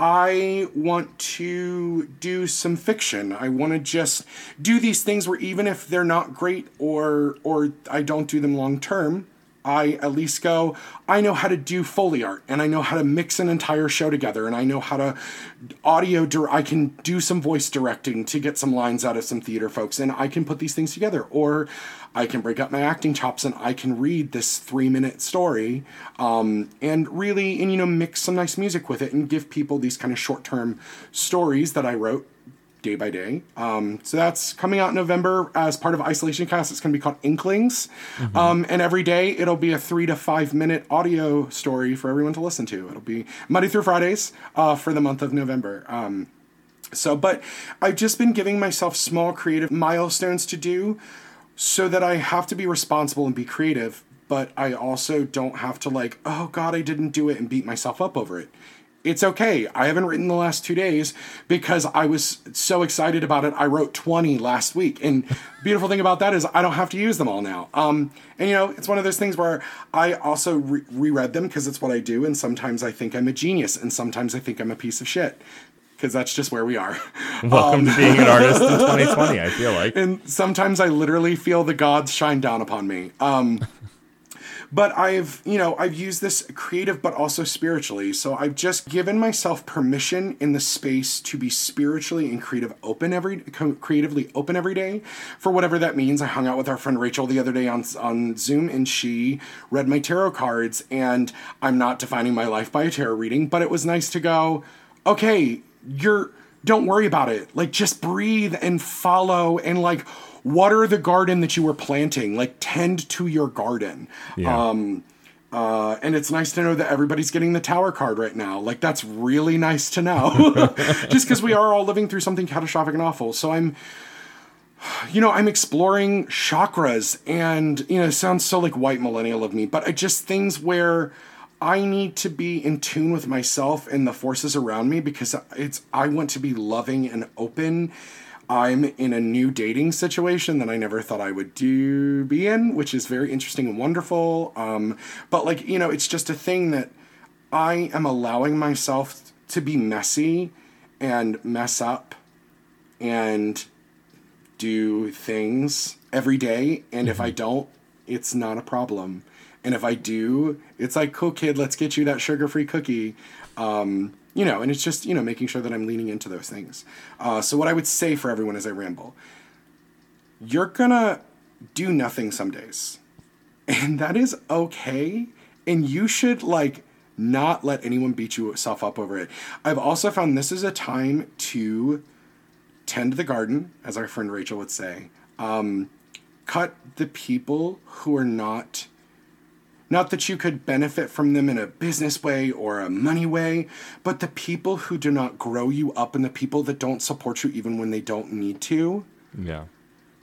I want to do some fiction. I want to just do these things where even if they're not great or or I don't do them long term, I at least go, I know how to do Foley art and I know how to mix an entire show together and I know how to audio, I can do some voice directing to get some lines out of some theater folks and I can put these things together. Or I can break up my acting chops and I can read this three minute story um, and really, and you know, mix some nice music with it and give people these kind of short term stories that I wrote day by day. Um, so that's coming out in November as part of Isolation Cast. It's going to be called Inklings. Mm-hmm. Um, and every day it'll be a three to five minute audio story for everyone to listen to. It'll be Monday through Fridays uh, for the month of November. Um, so, but I've just been giving myself small creative milestones to do so that I have to be responsible and be creative, but I also don't have to like, oh God, I didn't do it and beat myself up over it. It's okay. I haven't written the last two days because I was so excited about it. I wrote 20 last week. And beautiful thing about that is I don't have to use them all now. Um, and you know, it's one of those things where I also re- reread them because it's what I do. And sometimes I think I'm a genius and sometimes I think I'm a piece of shit because that's just where we are. Welcome um, to being an artist in 2020, I feel like. And sometimes I literally feel the gods shine down upon me. Um, but I've, you know, I've used this creative but also spiritually. So I've just given myself permission in the space to be spiritually and creative open every creatively open every day for whatever that means. I hung out with our friend Rachel the other day on on Zoom and she read my tarot cards and I'm not defining my life by a tarot reading, but it was nice to go, okay, you're don't worry about it. Like just breathe and follow and like water the garden that you were planting like tend to your garden yeah. um uh, and it's nice to know that everybody's getting the tower card right now. Like that's really nice to know, just because we are all living through something catastrophic and awful. So I'm, you know, I'm exploring chakras, and you know, it sounds so like white millennial of me, but I just things where I need to be in tune with myself and the forces around me because it's I want to be loving and open I'm in a new dating situation that I never thought I would do be in, which is very interesting and wonderful. Um, but like you know, it's just a thing that I am allowing myself to be messy and mess up and do things every day. And if I mm-hmm. don't, it's not a problem. And if I do, it's like, cool kid, let's get you that sugar free cookie. Um, you know, and it's just, you know, making sure that I'm leaning into those things. Uh, so, what I would say for everyone as I ramble, you're gonna do nothing some days. And that is okay. And you should, like, not let anyone beat yourself up over it. I've also found this is a time to tend the garden, as our friend Rachel would say. Um, cut the people who are not not that you could benefit from them in a business way or a money way, but the people who do not grow you up and the people that don't support you even when they don't need to. Yeah.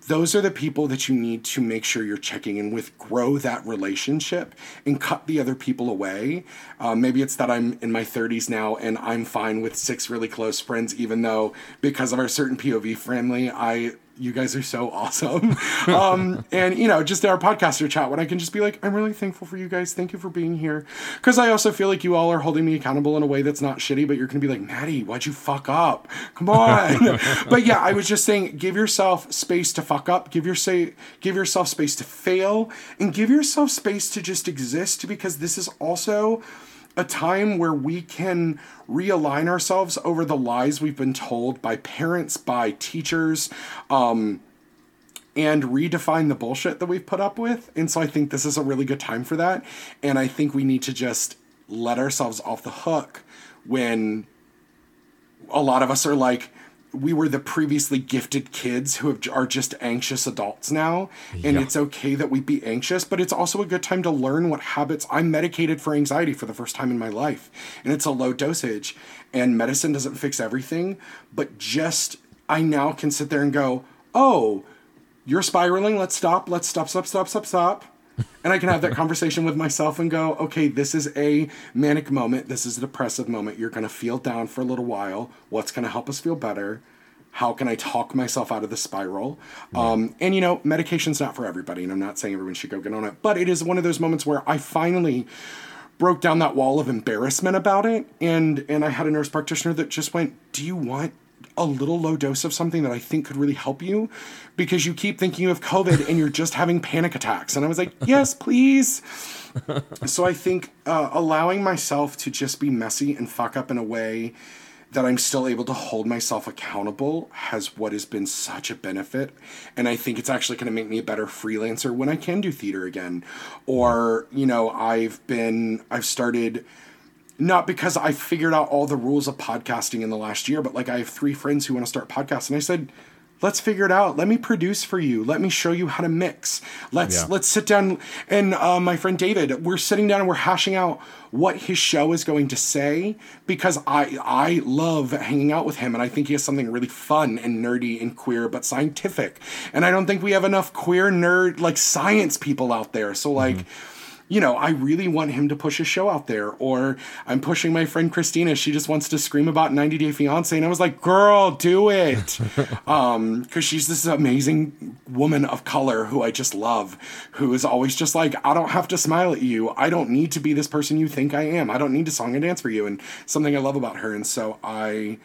Those are the people that you need to make sure you're checking in with, grow that relationship, and cut the other people away. Uh, maybe it's that I'm in my 30s now and I'm fine with six really close friends, even though because of our certain POV family, I you guys are so awesome. um, and, you know, just our podcaster chat when I can just be like, I'm really thankful for you guys. Thank you for being here. Because I also feel like you all are holding me accountable in a way that's not shitty, but you're going to be like, Matty, why'd you fuck up? Come on. but yeah, I was just saying, give yourself space to fuck up, give, your say, give yourself space to fail, and give yourself space to just exist because this is also a time where we can realign ourselves over the lies we've been told by parents, by teachers, um, and redefine the bullshit that we've put up with. And so I think this is a really good time for that. And I think we need to just let ourselves off the hook when a lot of us are like, we were the previously gifted kids who have, are just anxious adults now. And yeah. it's okay that we be anxious but it's also a good time to learn what habits i'm medicated for anxiety for the first time in my life. And it's a low dosage and medicine doesn't fix everything but just i now can sit there and go oh you're spiraling let's stop let's stop stop stop stop stop and I can have that conversation with myself and go, okay, this is a manic moment. This is a depressive moment. You're going to feel down for a little while. What's going to help us feel better? How can I talk myself out of the spiral? Yeah. Um, and you know, medication's not for everybody, and I'm not saying everyone should go get on it, but it is one of those moments where I finally broke down that wall of embarrassment about it, and and I had a nurse practitioner that just went, "Do you want a little low dose of something that I think could really help you because you keep thinking you have COVID and you're just having panic attacks. And I was like, yes, please. so I think uh, allowing myself to just be messy and fuck up in a way that I'm still able to hold myself accountable has what has been such a benefit. And I think it's actually going to make me a better freelancer when I can do theater again. Or, you know, I've been, I've started not because I figured out all the rules of podcasting in the last year, but like I have three friends who want to start podcasts, and I said, let's figure it out. Let me produce for you. Let me show you how to mix. Let's Yeah. let's sit down and uh, my friend david we're sitting down and we're hashing out what his show is going to say because i i love hanging out with him and i think he has something really fun and nerdy and queer but scientific. And i don't think we have enough queer nerd like science people out there. So like you know, I really want him to push a show out there. Or I'm pushing my friend Christina. She just wants to scream about 90 Day Fiance. And I was like, girl, do it. um, cause she's this amazing woman of color who I just love, who is always just like, I don't have to smile at you. I don't need to be this person you think I am. I don't need to song and dance for you. And something I love about her. And so I,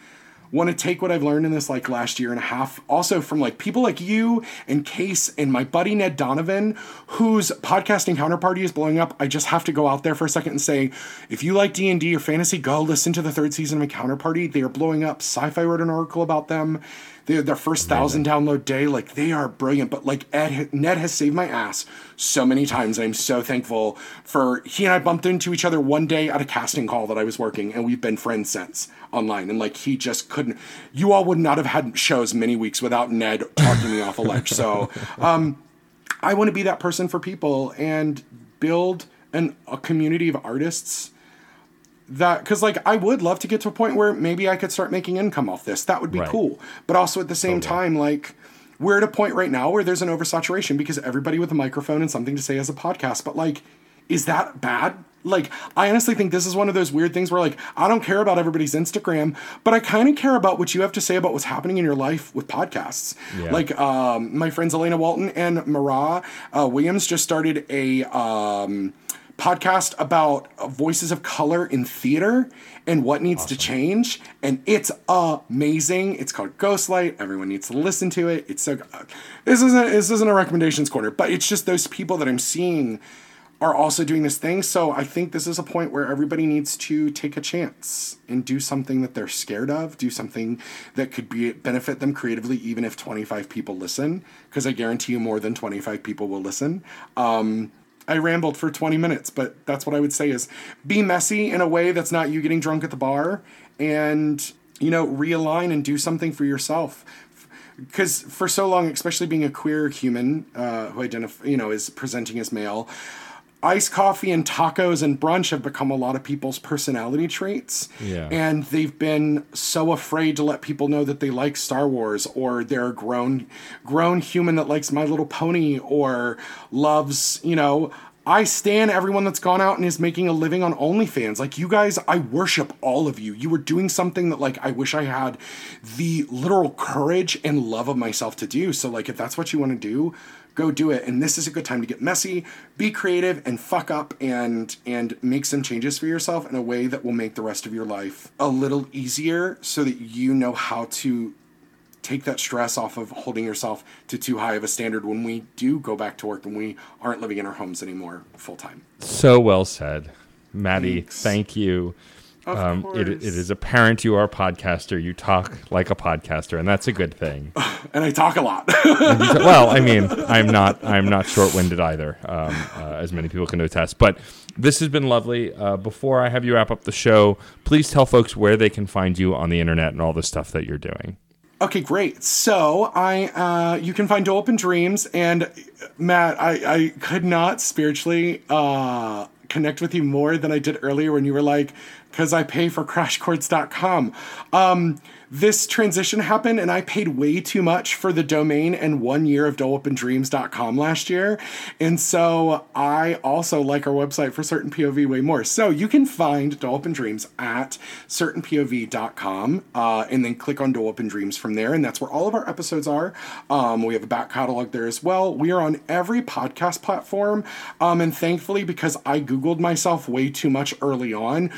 want to take what I've learned in this like last year and a half, also from like people like you and Case and my buddy Ned Donovan, whose podcasting counterparty is blowing up. I just have to go out there for a second and say, if you like D and D or fantasy, go listen to the third season of my counterparty. They are blowing up. Sci-Fi wrote an article about them. They their first thousand download day. Like they are brilliant. But like Ed, Ned has saved my ass so many times. I'm so thankful for he and I bumped into each other one day at a casting call that I was working, and we've been friends since online. And like he just couldn't. You all would not have had shows many weeks without Ned talking me off a ledge. So um, I want to be that person for people and build an a community of artists that because like i would love to get to a point where maybe i could start making income off this. That would be Right. cool. But also at the same time like we're at a point right now where there's an oversaturation because everybody with a microphone and something to say has a podcast. But like is that bad? Like i honestly think this is one of those weird things where like i don't care about everybody's instagram but i kind of care about what you have to say about what's happening in your life with podcasts. Yeah. like um, my friends elena walton and Mara uh, williams just started a um, podcast about voices of color in theater and what needs to change and it's amazing. It's called ghostlight everyone needs to listen to it. It's so uh, this isn't this isn't a recommendations corner but it's just those people that i'm seeing are also doing this thing. So i think this is a point where everybody needs to take a chance and do something that they're scared of do something that could be benefit them creatively even if 25 people listen because i guarantee you more than 25 people will listen. Um, I rambled for 20 minutes, but that's what I would say is be messy in a way that's not you getting drunk at the bar and, you know, realign and do something for yourself. Because for so long, especially being a queer human uh, who identify, you know, is presenting as male, iced coffee and tacos and brunch have become a lot of people's personality traits. Yeah. And they've been so afraid to let people know that they like Star Wars or they're a grown grown human that likes My Little Pony or loves, you know, I stand everyone that's gone out and is making a living on OnlyFans. Like you guys, I worship all of you. You were doing something that like I wish I had the literal courage and love of myself to do. So like if that's what you want to do, go do it. And this is a good time to get messy, be creative, and fuck up and and make some changes for yourself in a way that will make the rest of your life a little easier so that you know how to take that stress off of holding yourself to too high of a standard when we do go back to work and we aren't living in our homes anymore full time. So well said, Matty. Thanks. Thank you. Of Um, it, it is apparent you are a podcaster. You talk like a podcaster, and that's a good thing. and I talk a lot. well, I mean, I'm not I'm not short-winded either, um, uh, as many people can attest. But this has been lovely. Uh, before I have you wrap up the show, please tell folks where they can find you on the internet and all the stuff that you're doing. Okay, great. So I, uh, you can find Dole Whip and Dreams, and Matt, I, I could not spiritually uh, connect with you more than I did earlier when you were like, because I pay for CrashChords.com. Um, this transition happened, and I paid way too much for the domain and one year of DoleOpenDreams.com last year, and so I also like our website for Certain POV way more. So you can find Dole Whip and Dreams at CertainPOV.com, uh, and then click on Dole Whip and Dreams from there, and that's where all of our episodes are. Um, we have a back catalog there as well. We are on every podcast platform, um, and thankfully, because I Googled myself way too much early on,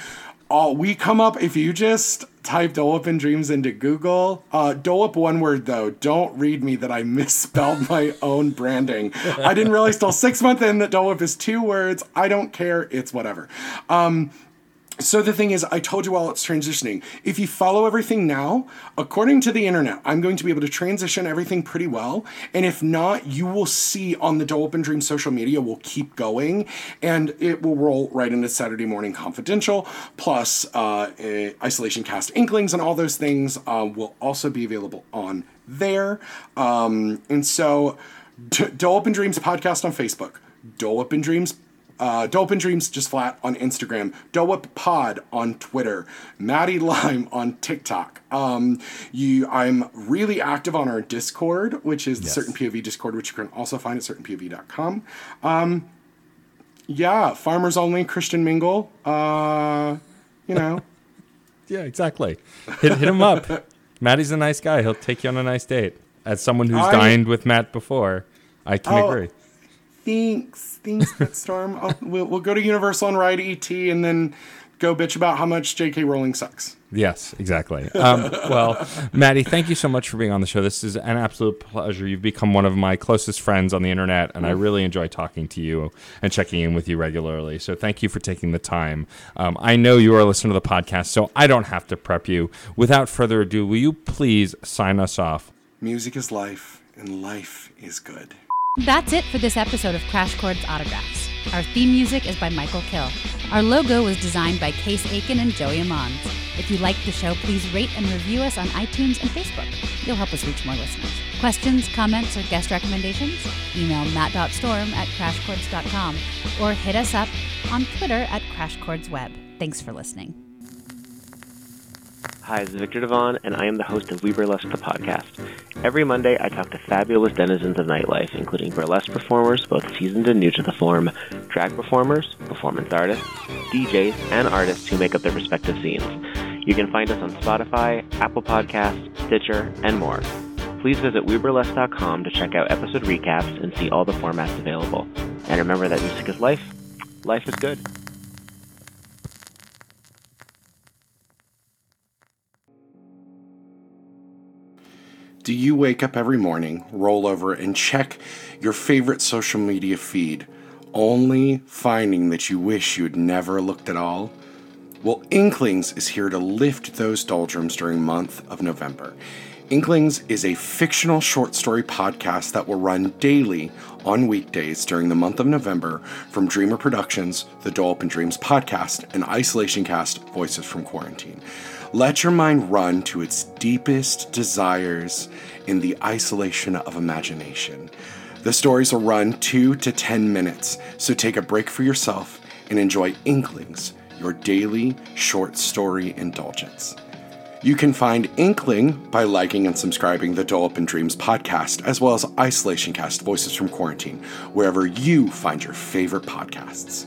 all we come up if you just type Dole and Dreams into Google. Uh, Dole one word though. Don't read me that I misspelled my own branding. I didn't realize till six months in that Dole is two words. I don't care. It's whatever. Um, so the thing is, I told you while it's transitioning. If you follow everything now, according to the internet, I'm going to be able to transition everything pretty well. And if not, you will see on the Dole Whip and Dream social media will keep going, and it will roll right into Saturday Morning Confidential. Plus, uh, eh, Isolation Cast Inklings and all those things uh, will also be available on there. Um, and so, D- Dole Dreams podcast on Facebook, Dole Whip and Dreams uh, Dope and Dreams just flat on Instagram, Dope Pod on Twitter, Matty Lime on TikTok. Um, you, I'm really active on our Discord, which is the Yes. Certain POV Discord, which you can also find at certainpov.com. Um, yeah, farmers only, Christian Mingle. Uh, you know, Yeah, exactly. Hit, hit him up. Matty's a nice guy. He'll take you on a nice date. As someone who's I- dined with Matt before, I can Oh, agree. Thanks, thanks, Storm. I'll, we'll, we'll go to Universal and ride ET, and then go bitch about how much J.K. Rowling sucks. Yes, exactly. Um, well, Matty, thank you so much for being on the show. This is an absolute pleasure. You've become one of my closest friends on the internet, and I really enjoy talking to you and checking in with you regularly. So thank you for taking the time. Um, I know you are a listener to the podcast, so I don't have to prep you. Without further ado, will you please sign us off? Music is life, and life is good. That's it for this episode of Crash Chords Autographs. Our theme music is by Michael Kill. Our logo was designed by Case Aiken and Joey Amons. If you like the show, please rate and review us on iTunes and Facebook. You'll help us reach more listeners. Questions, comments, or guest recommendations? Email matt.storm at crashchords.com or hit us up on Twitter at crashchordsweb. Thanks for listening. Hi, this is Victor Devon, and I am the host of We Burlesque the podcast. Every Monday, I talk to fabulous denizens of nightlife, including burlesque performers, both seasoned and new to the form, drag performers, performance artists, DJs, and artists who make up their respective scenes. You can find us on Spotify, Apple Podcasts, Stitcher, and more. Please visit WeBurlesque.com to check out episode recaps and see all the formats available. And remember that music is life. Life is good. Do you wake up every morning, roll over, and check your favorite social media feed, only finding that you wish you'd never looked at all? Well, Inklings is here to lift those doldrums during month of November. Inklings is a fictional short story podcast that will run daily on weekdays during the month of November from Dreamer Productions, the Dole Whip and Dreams podcast, and Isolation Cast Voices from Quarantine. Let your mind run to its deepest desires in the isolation of imagination. The stories will run two to 10 minutes, so take a break for yourself and enjoy Inklings, your daily short story indulgence. You can find Inkling by liking and subscribing the Dole Whip and Dreams podcast, as well as Isolation Cast Voices from Quarantine, wherever you find your favorite podcasts.